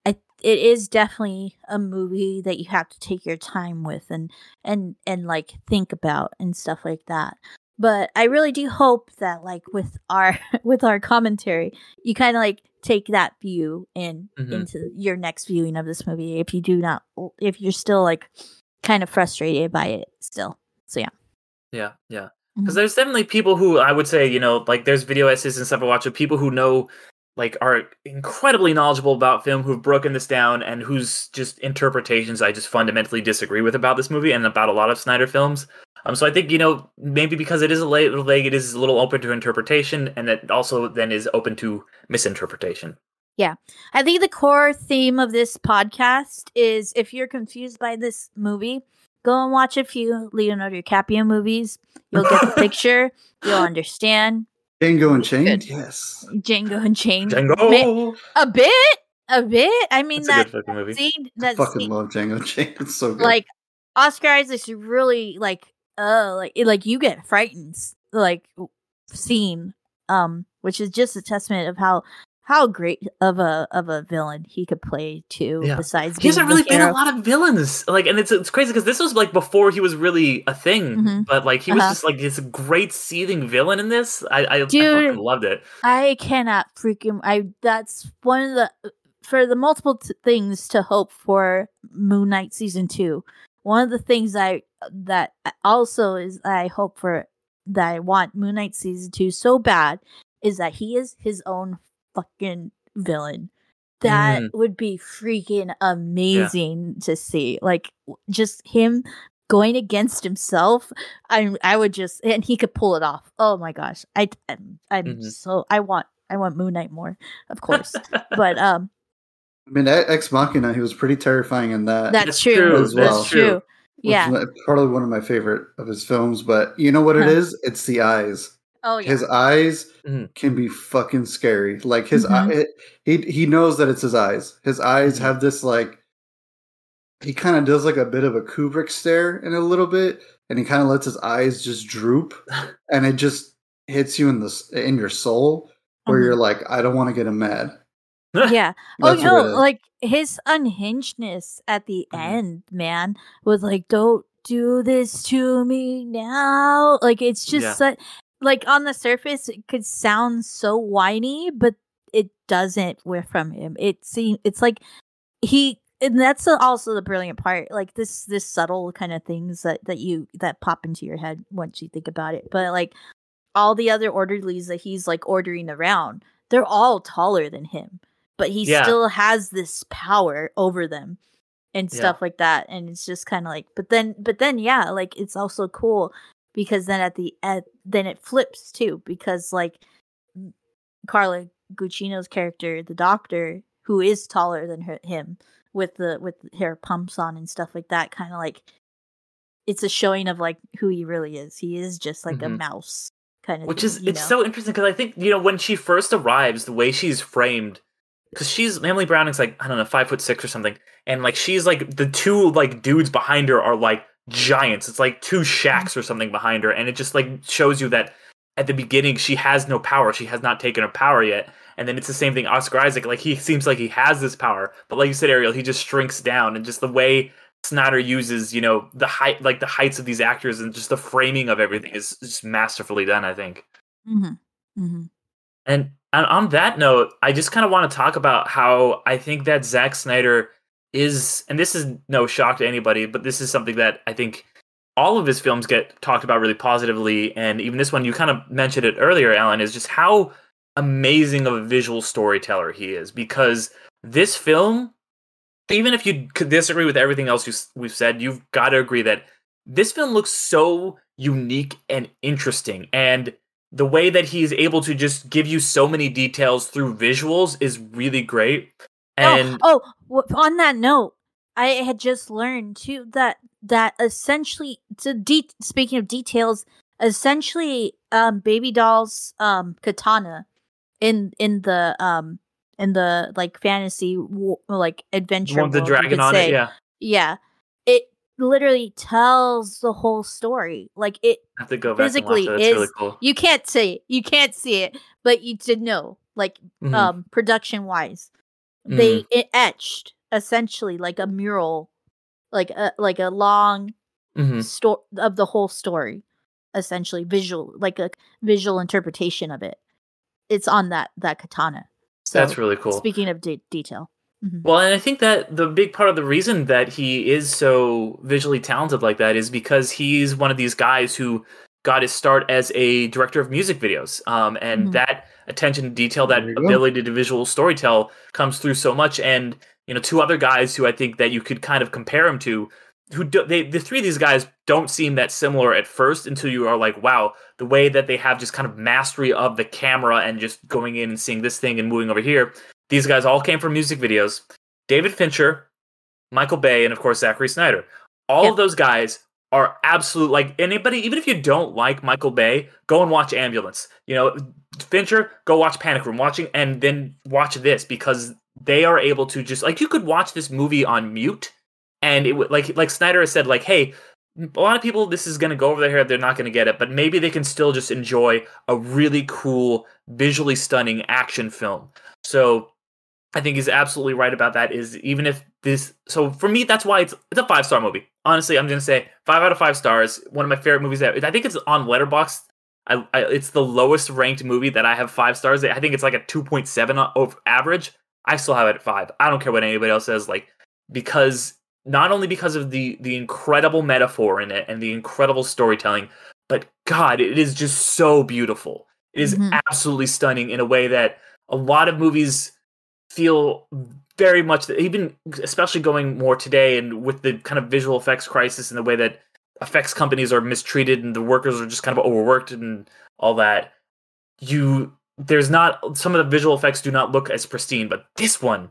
I it is definitely a movie that you have to take your time with and and and like think about and stuff like that but i really do hope that like with our with our commentary you kind of like take that view in
Mhm.
into your next viewing of this movie if you do not if you're still like kind of frustrated by it still so yeah
Yeah, yeah. Because there's definitely people who I would say, you know, like there's video essays and stuff I watch of people who know, like, are incredibly knowledgeable about film, who've broken this down, and whose just interpretations I just fundamentally disagree with about this movie and about a lot of Snyder films. Um, so I think you know maybe because it is a little vague, it is a little open to interpretation, and it also then is open to misinterpretation.
I think the core theme of this podcast is if you're confused by this movie, go and watch a few Leonardo DiCaprio movies. You'll get the picture. You'll understand.
Django
Unchained,
yes.
Django Unchained.
Django.
A bit, a bit. I mean
It's a
that
good fucking movie.
scene.
I
That
fucking
scene,
love Django Unchained. It's so good.
like Oscar Isaac's really like, uh, like it- like you get frightened, like scene, um, which is just a testament of how how great of a of a villain he could play too.
Yeah.
Besides,
He hasn't really been
hero.
a lot of villains, like, and it's it's crazy because this was like before he was really a thing,
Mhm.
but like he was
Uh-huh.
just like this great seething villain in this. I I, I
Dude.
fucking loved it.
I cannot freaking. I that's one of the for the multiple t- things to hope for Moon Knight season two. One of the things I that also is I hope for that I want Moon Knight season two so bad is that he is his own fucking villain. That
Mm.
would be freaking amazing to see. Like just him going against himself. I I would just and he could pull it off. Oh my gosh. I I'm, I'm
Mhm.
so I want I want Moon Knight more, of course. but um
I mean, Ex Machina, he was pretty terrifying in that.
that's,
That's
true.
true
as well.
That's true. Yeah.
is probably one of my favorite of his films. But you know what it
Huh.
is? It's the eyes.
Oh yeah.
His eyes
Mhm.
can be fucking scary. Like his
Mhm.
eye, he he knows that it's his eyes. His eyes
Mhm.
have this like he kind of does like a bit of a Kubrick stare in a little bit, and he kind of lets his eyes just droop, and it just hits you in the in your soul where
Mhm.
you're like, I don't want to get him mad.
yeah. Oh no,
what it is.
like his unhingedness at the
Mhm.
end, man, was like, "Don't do this to me now." Like it's just
Yeah.
such, like on the surface, it could sound so whiny, but it doesn't. Wear from him. It seems it's like he, and that's also the brilliant part. Like this, this subtle kind of things that that you that pop into your head once you think about it. But like all the other orderlies that he's like ordering around, they're all taller than him but he
Yeah.
still has this power over them and
Yeah.
stuff like that and it's just kind of like but then but then yeah like it's also cool because then at the at then it flips too because like Carla Gugino's character the doctor who is taller than her, him with the with hair pumps on and stuff like that kind of like it's a showing of like who he really is he is just like a
Mhm.
mouse kind of
which
thing,
is it's
know?
so interesting because I think you know when she first arrives, the way she's framed, because she's Emily Browning's like I don't know five foot six or something, and like she's like the two like dudes behind her are like giants. It's like two Shaqs or something behind her, and it just like shows you that at the beginning she has no power. She has not taken her power yet, and then it's the same thing. Oscar Isaac, like he seems like he has this power, but like you said, Ariel, he just shrinks down, and just the way Snyder uses, you know, the height, like the heights of these actors, and just the framing of everything is just masterfully done. I think.
Mhm. Mhm.
And on, on that note, I just kind of want to talk about how I think that Zack Snyder is, and this is no shock to anybody, but this is something that I think all of his films get talked about really positively. And even this one, you kind of mentioned it earlier, Alan, is just how amazing of a visual storyteller he is. Because this film, even if you could disagree with everything else you, we've said, you've got to agree that this film looks so unique and interesting. And the way that he's able to just give you so many details through visuals is really great. And
oh, oh w- on that note, I had just learned too that that essentially to de- speaking of details, essentially um baby doll's um katana in in the um in the like fantasy like adventure
One with the dragon on
say.
it. Yeah,
yeah it literally tells the whole story like it
I have to go back
Physically
it. Really
is-
cool.
you can't see it you can't see it but you did know like
Mhm.
um production wise
Mm-hmm.
They it etched essentially like a mural like a like a long
Mhm.
story of the whole story essentially visual like a visual interpretation of it it's on that that katana so
That's really cool.
speaking of de- detail Mhm.
Well, and I think that the big part of the reason that he is so visually talented like that is because he's one of these guys who got his start as a director of music videos. Um, and
Mhm.
that attention to detail, that
There go.
ability to visual storytell comes through so much. And, you know, two other guys who I think that you could kind of compare him to, who do, they, the three of these guys don't seem that similar at first until you are like, wow, the way that they have just kind of mastery of the camera and just going in and seeing this thing and moving over here. These guys all came from music videos. David Fincher, Michael Bay, and of course Zachary Snyder. All
Yeah.
of those guys are absolute like anybody, even if you don't like Michael Bay, go and watch Ambulance. You know, Fincher, go watch Panic Room, watching and then watch this because they are able to just like you could watch this movie on mute and it would like like Snyder has said, like, hey, a lot of people this is gonna go over their head, they're not gonna get it, but maybe they can still just enjoy a really cool, visually stunning action film. So I think he's absolutely right about that. Is even if this, so for me, that's why it's it's a five star movie. Honestly, I'm gonna say five out of five stars. One of my favorite movies. That I think it's on Letterboxd. I, I it's the lowest ranked movie that I have five stars. I think it's like a two point seven over average. I still have it at five. I don't care what anybody else says. Like because not only because of the the incredible metaphor in it and the incredible storytelling, but God, it is just so beautiful. It is
Mhm.
absolutely stunning in a way that a lot of movies feel very much even especially going more today and with the kind of visual effects crisis and the way that effects companies are mistreated and the workers are just kind of overworked and all that you there's not some of the visual effects do not look as pristine but this one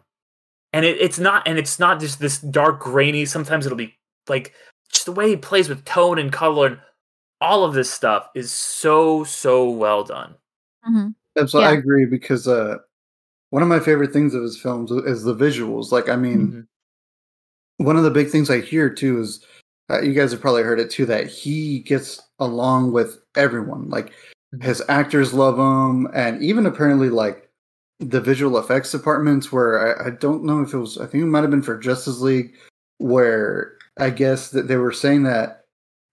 and it, it's not and it's not just this dark grainy sometimes it'll be like just the way he plays with tone and color and all of this stuff is so so well done
Mhm.
And so
Yeah.
I agree because uh, one of my favorite things of his films is the visuals. Like, I mean,
Mhm.
one of the big things I hear too is uh, you guys have probably heard it too that he gets along with everyone. Like,
Mhm.
his actors love him, and even apparently, like, the visual effects departments where I, I don't know if it was, I think it might have been for Justice League, where I guess that they were saying that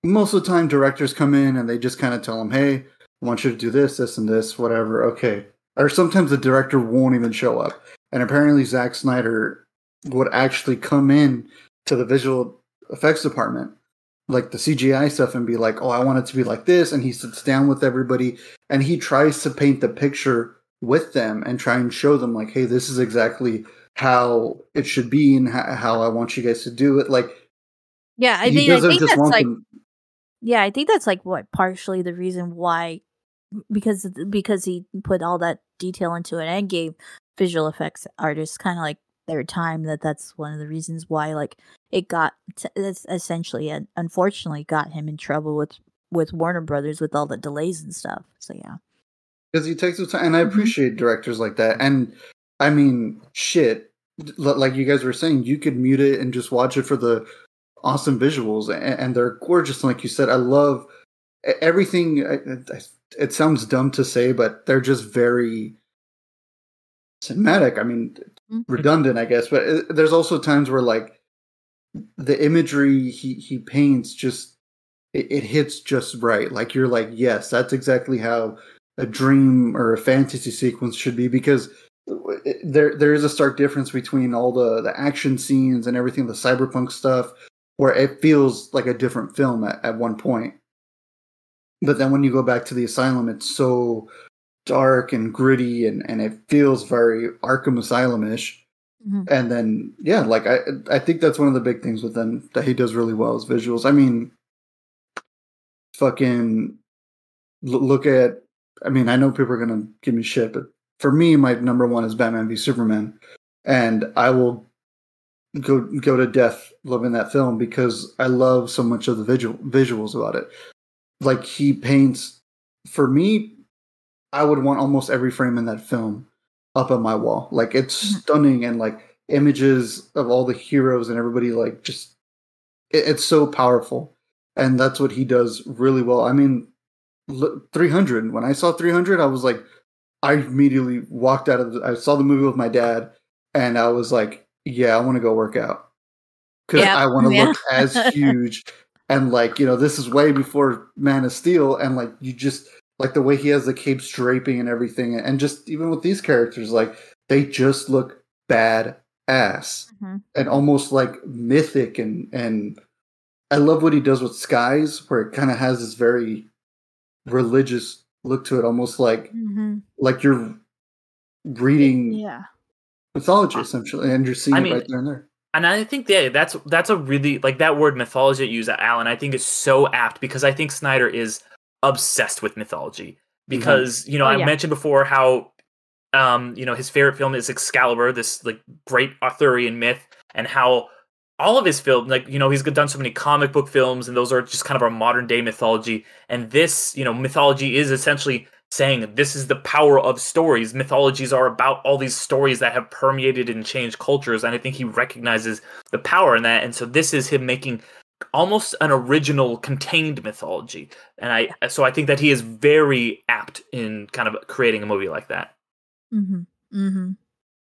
most of the time directors come in and they just kind of tell them, hey, I want you to do this, this, and this, whatever. Okay. Or sometimes the director won't even show up. And apparently, Zack Snyder would actually come in to the visual effects department, like the CGI stuff, and be like, oh, I want it to be like this. And he sits down with everybody and he tries to paint the picture with them and try and show them, like, hey, this is exactly how it should be and how, how I want you guys to do it. Like,
yeah i think i think that's like
them.
yeah i think that's like what partially the reason why because because he put all that detail into it and gave visual effects artists kind of like their time that that's one of the reasons why like it got t- essentially and unfortunately got him in trouble with with warner brothers with all the delays and stuff so yeah
because he takes the time and i
Mhm.
appreciate directors like that and i mean shit like you guys were saying you could mute it and just watch it for the awesome visuals and, and they're gorgeous like you said i love everything I- I- it sounds dumb to say but they're just very cinematic i mean.
Mm-hmm.
redundant i guess but uh, there's also times where like the imagery he he paints just it, it hits just right. Like you're like yes that's exactly how a dream or a fantasy sequence should be because uh, there there is a stark difference between all the the action scenes and everything the cyberpunk stuff where it feels like a different film at, at one point. But then when you go back to the asylum it's so dark and gritty and and it feels very arkham asylum-ish.
Mhm.
and then yeah like i i think that's one of the big things with them that he does really well is visuals. I mean fucking look at i mean i know people are gonna give me shit but for me my number one is batman v superman. And i will go go to death loving that film because i love so much of the visual visuals about it. Like he paints for me, I would want almost every frame in that film up on my wall. Like it's
Mhm.
stunning and like images of all the heroes and everybody like just it, it's so powerful. And that's what he does really well. I mean, 300 when I saw 300 I was like I immediately walked out of the, I saw the movie with my dad and I was like, yeah, I want to go work out. Cuz
Yep,
I want to
yeah.
look as huge and like, you know, this is way before Man of Steel and like you just like the way he has the capes draping and everything and just even with these characters like they just look bad ass
Mhm.
and almost like mythic and and I love what he does with skies where it kind of has this very religious look to it almost like
Mhm.
like you're reading
Yeah.
mythology essentially and you're seeing
I
it
mean,
right there and there
And I think yeah, that's that's a really like that word mythology that you use, Alan. I think is so apt because I think Snyder is obsessed with mythology. Because you know,
Oh,
I
yeah.
mentioned before how um you know his favorite film is Excalibur, this like great Arthurian myth, and how all of his films, like you know, he's done so many comic book films, and those are just kind of our modern day mythology. And this, you know, mythology is essentially saying this is the power of stories. Mythologies are about all these stories that have permeated and changed cultures, and I think he recognizes the power in that. And so this is him making almost an original contained mythology. And I so I think that he is very apt in kind of creating a movie like that.
Mhm. Mhm.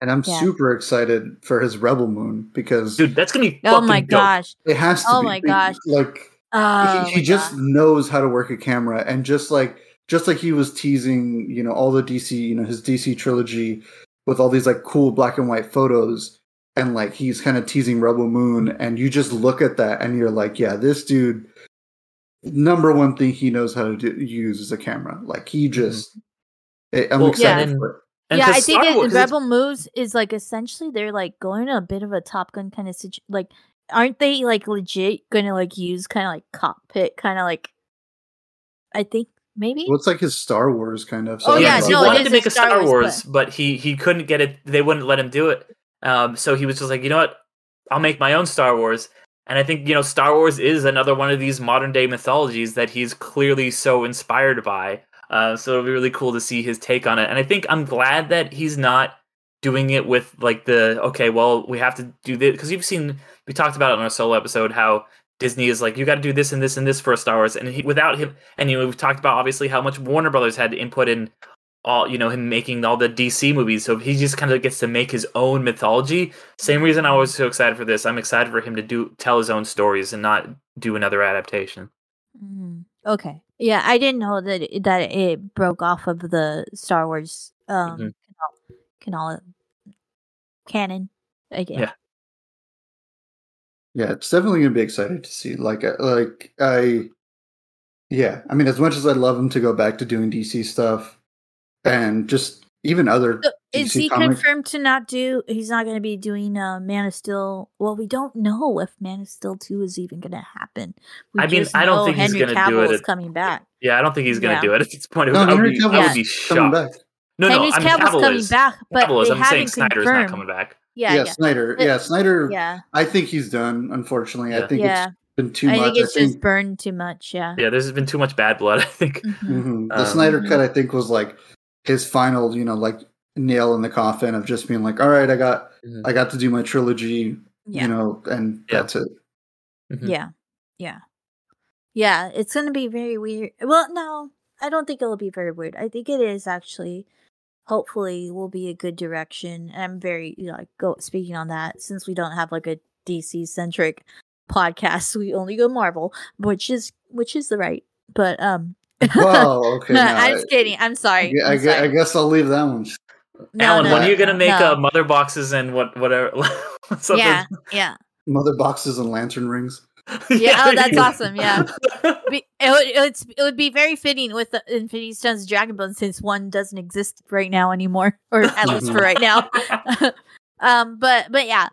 and I'm
Yeah.
super excited for his Rebel Moon because
Dude, that's gonna be
Oh
fucking
my
dope.
gosh.
it has to
Oh
be
my
be-
gosh.
like
Oh,
he, he just
God.
knows
knows how to work a camera and just like just like he was teasing you know all the dc you know his dc trilogy with all these like cool black and white photos and like he's kind of teasing rebel moon and you just look at that and you're like yeah this dude number one thing he knows how to do, use is a camera like he just I- i'm
Well,
excited
yeah.
for it
And
yeah,
'cause
I think it,
Wars-
Rebel Moves is like essentially they're like going to a bit of a Top Gun kind of situation. Like, aren't they like legit going to like use kind of like cockpit, kind of like? I think maybe.
well, it's like his star wars kind of
Oh, yeah,
don't
because
know.
he wanted to make a
Star
Star,
Wars,
Wars, but he he couldn't get it. They wouldn't let him do it. Um, so he was just like, you know what? I'll make my own Star Wars. And I think you know, Star Wars is another one of these modern day mythologies that he's clearly so inspired by. Uh, so it'll be really cool to see his take on it. And I think I'm glad that he's not doing it with like the okay, well, we have to do this because you've seen we talked about it on our solo episode how Disney is like you got to do this and this and this for Star Wars, and he, without him, and you know we've talked about obviously how much Warner Brothers had input in all you know him making all the DC movies, so he just kind of gets to make his own mythology. Same reason I was so excited for this. I'm excited for him to do tell his own stories and not do another adaptation.
Mm, okay. Yeah, I didn't know that that it broke off of the Star Wars um
Mhm.
canal, canal canon. Again.
Yeah.
Yeah, it's definitely gonna be excited to see. Like, uh, like I, yeah. I mean, as much as I'd love him to go back to doing DC stuff, and just even other
So is he
comics.
confirmed to not do? He's not going to be doing uh, Man of Steel. Well, we don't know if Man of Steel two is even going to happen. We
I mean, I don't
know
think he's gonna do
Cavill
it
is
at-
coming back.
Yeah, I don't think he's gonna
Yeah.
do it at this point.
No,
I, would
Henry
be,
Cavill
I would
is
be
coming
shocked.
back.
No, no,
Henry
I mean
Cavill's coming
is.
back, but
Cavill is. I'm saying Snyder is not coming back.
Yeah,
Yeah,
yeah,
Snyder.
But-
yeah, Snyder.
yeah.
I think he's done. Unfortunately, I think
Yeah.
it's been too
I
much.
think it's
I think
just burned too much. Yeah.
Yeah, there's been too much bad blood. I think.
Mhm.
mhm. the
Um,
Snyder cut. I think was like his final. You know, like nail in the coffin of just being like, all right, I got,
Mhm.
I got to do my trilogy.
Yeah.
You know, and
Yeah.
that's it.
Mhm.
Yeah. Yeah. Yeah. It's going to be very weird. Well, no, I don't think it'll be very weird. I think it is actually, hopefully, will be a good direction. And I'm very, you know, like, go speaking on that since we don't have like a DC centric podcast. We only go Marvel, which is, which is the right. But, um,
Well, okay. no,
I'm just kidding. I'm sorry.
I,
I'm
I
sorry.
guess I'll leave that one.
No,
Alan,
no,
when are you gonna make
no.
uh, mother boxes and what whatever? something?
Yeah. Yeah.
Mother boxes and lantern rings.
Yeah, oh, that's
you
awesome, yeah. Be, it, would, it's, it would be very fitting with the Infinity Stones Dragon Bone since one doesn't exist right now anymore, or at least for right now. um, but but yeah,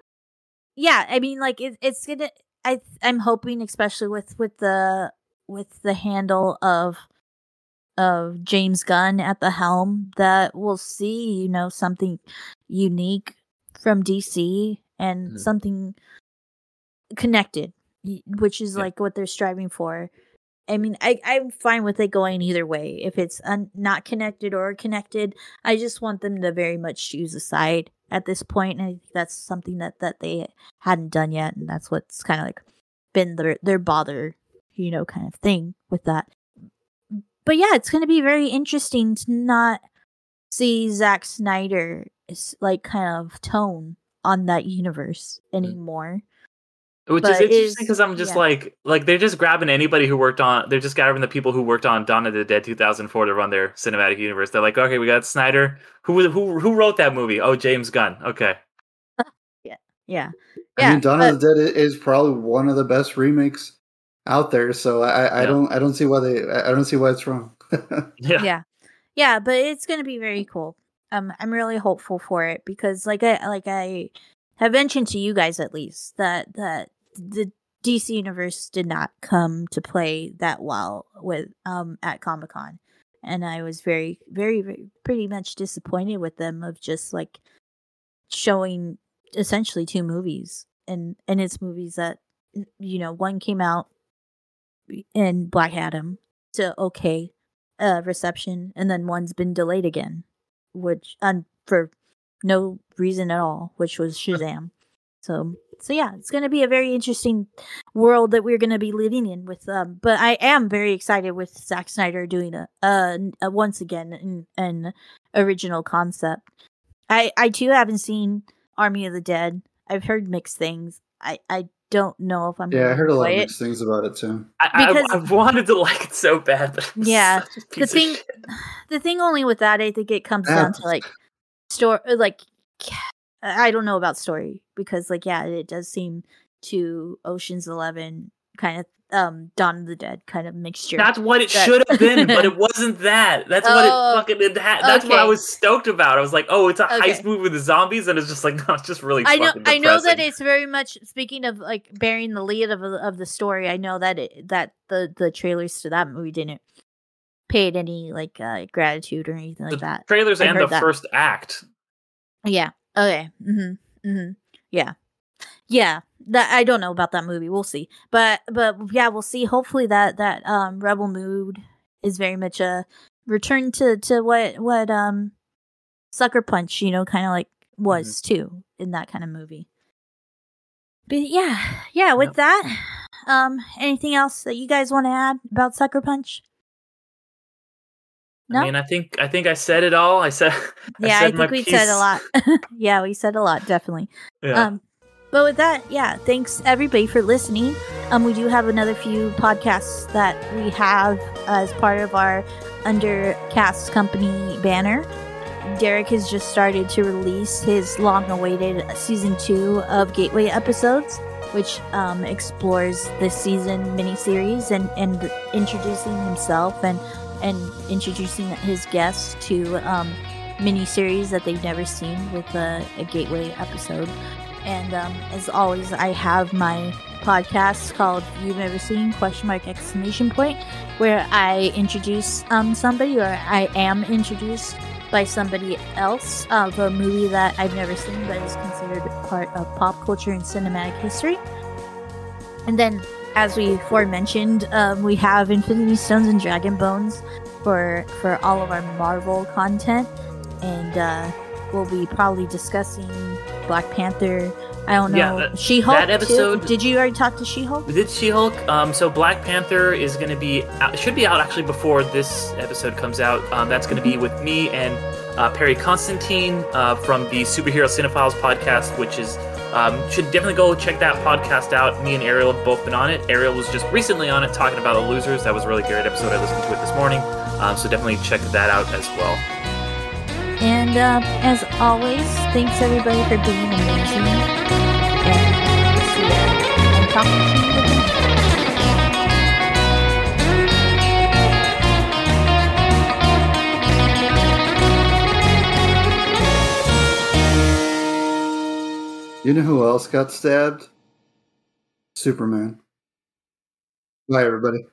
yeah. I mean, like it, it's gonna. I I'm hoping, especially with with the with the handle of of James Gunn at the helm, that we'll see you know something unique from DC and
Mhm.
something connected which is
Yeah.
like what they're striving for I mean, I I'm fine with it going either way. If it's un- not connected or connected, I just want them to very much choose a side at this point, and I think that's something that that they hadn't done yet, and that's what's kind of like been their their bother, you know, kind of thing with that. But yeah, it's going to be very interesting to not see Zack Snyder's like kind of tone on that universe mm. anymore.
Which
But
is interesting because I'm just
yeah.
like, like they're just grabbing anybody who worked on. They're just grabbing the people who worked on Dawn of the Dead 2004 to run their cinematic universe. They're like, okay, we got Snyder. Who who who wrote that movie? Oh, James Gunn. Okay,
Yeah, yeah.
I
yeah.
mean, Dawn
but-
of the Dead is probably one of the best remakes out there. So I, I
Yeah.
don't I don't see why they I don't see why it's wrong.
yeah,
yeah yeah but it's gonna be very cool um i'm really hopeful for it because like i like i have mentioned to you guys at least that that the dc universe did not come to play that well with um at comic-con and i was very very, very pretty much disappointed with them of just like showing essentially two movies and and it's movies that you know one came out in black adam to okay uh reception and then one's been delayed again which um for no reason at all which was shazam. So so yeah it's going to be a very interesting world that we're going to be living in with um but i am very excited with Zack snyder doing a uh once again an, an original concept. I i too haven't seen army of the dead. I've heard mixed things. I i don't know if i'm
yeah, I
gonna
heard a lot of mixed things about it too.
I,
Because-
I, I wanted to like it so bad, but it's
Yeah,
such a
the
piece of
thing
shit.
the thing only with that i think it comes down to like story uh, like i don't know about story because like yeah it does seem to oceans 11 kind of um dawn of the dead kind of mixture
That's what it
that-
should have been, but it wasn't that. That's what it
Oh,
fucking it had. That's what I was stoked about. I was like, oh, it's a
Okay.
heist movie with the zombies, and it's just like, no, it's just really.
I know I know that it's very much speaking of like bearing the lead of of the story. I know that it that the the trailers to that movie didn't pay it any like uh, gratitude or anything like that.
trailers
I
and the
that.
first act.
Yeah. Okay. Mm-hmm. Mm-hmm. Yeah. Yeah. That I don't know about that movie. We'll see. But but yeah, we'll see. Hopefully that that um rebel moon is very much a return to to what what um Sucker Punch, you know, kind of like was too in that kind of movie. But yeah, yeah, with
Yep.
that, um anything else that you guys want to add about Sucker Punch? No?
I mean, I think I think I said it all. I said.
yeah, I,
said my
think we said a lot. yeah, we said a lot, definitely.
Yeah.
Um, but with that, yeah, thanks everybody for listening. Um, we do have another few podcasts that we have as part of our Undercast Company banner. Derek has just started to release his long-awaited season two of Gateway episodes, which um, explores this season miniseries and and introducing himself and and introducing his guests to um, miniseries that they've never seen with a, a Gateway episode. And um, as always, I have my podcast called "You've Never Seen?" question mark exclamation point, where I introduce um somebody or I am introduced by somebody else of a movie that I've never seen but is considered part of pop culture and cinematic history. And then, as we aforementioned, um, we have Infinity Stones and Dragon Bones for for all of our Marvel content, and uh, we'll be probably discussing Black Panther. I don't know
Yeah, that-
She Hulk.
that episode-
Did you already talk to She Hulk?
We did She-Hulk. Um, so Black Panther is going to be out, should be out actually before this episode comes out. Um, that's going to be with me and uh, Perry Constantine uh, from the Superhero Cinephiles podcast, which is um, should definitely go check that podcast out. Me and Ariel have both been on it. Ariel was just recently on it talking about the losers. That was a really great episode. I listened to it this morning. Um, so definitely check that out as well.
And uh, as always, thanks everybody for being amazing. And talk to you.
You know who else got stabbed? Superman. Bye, everybody.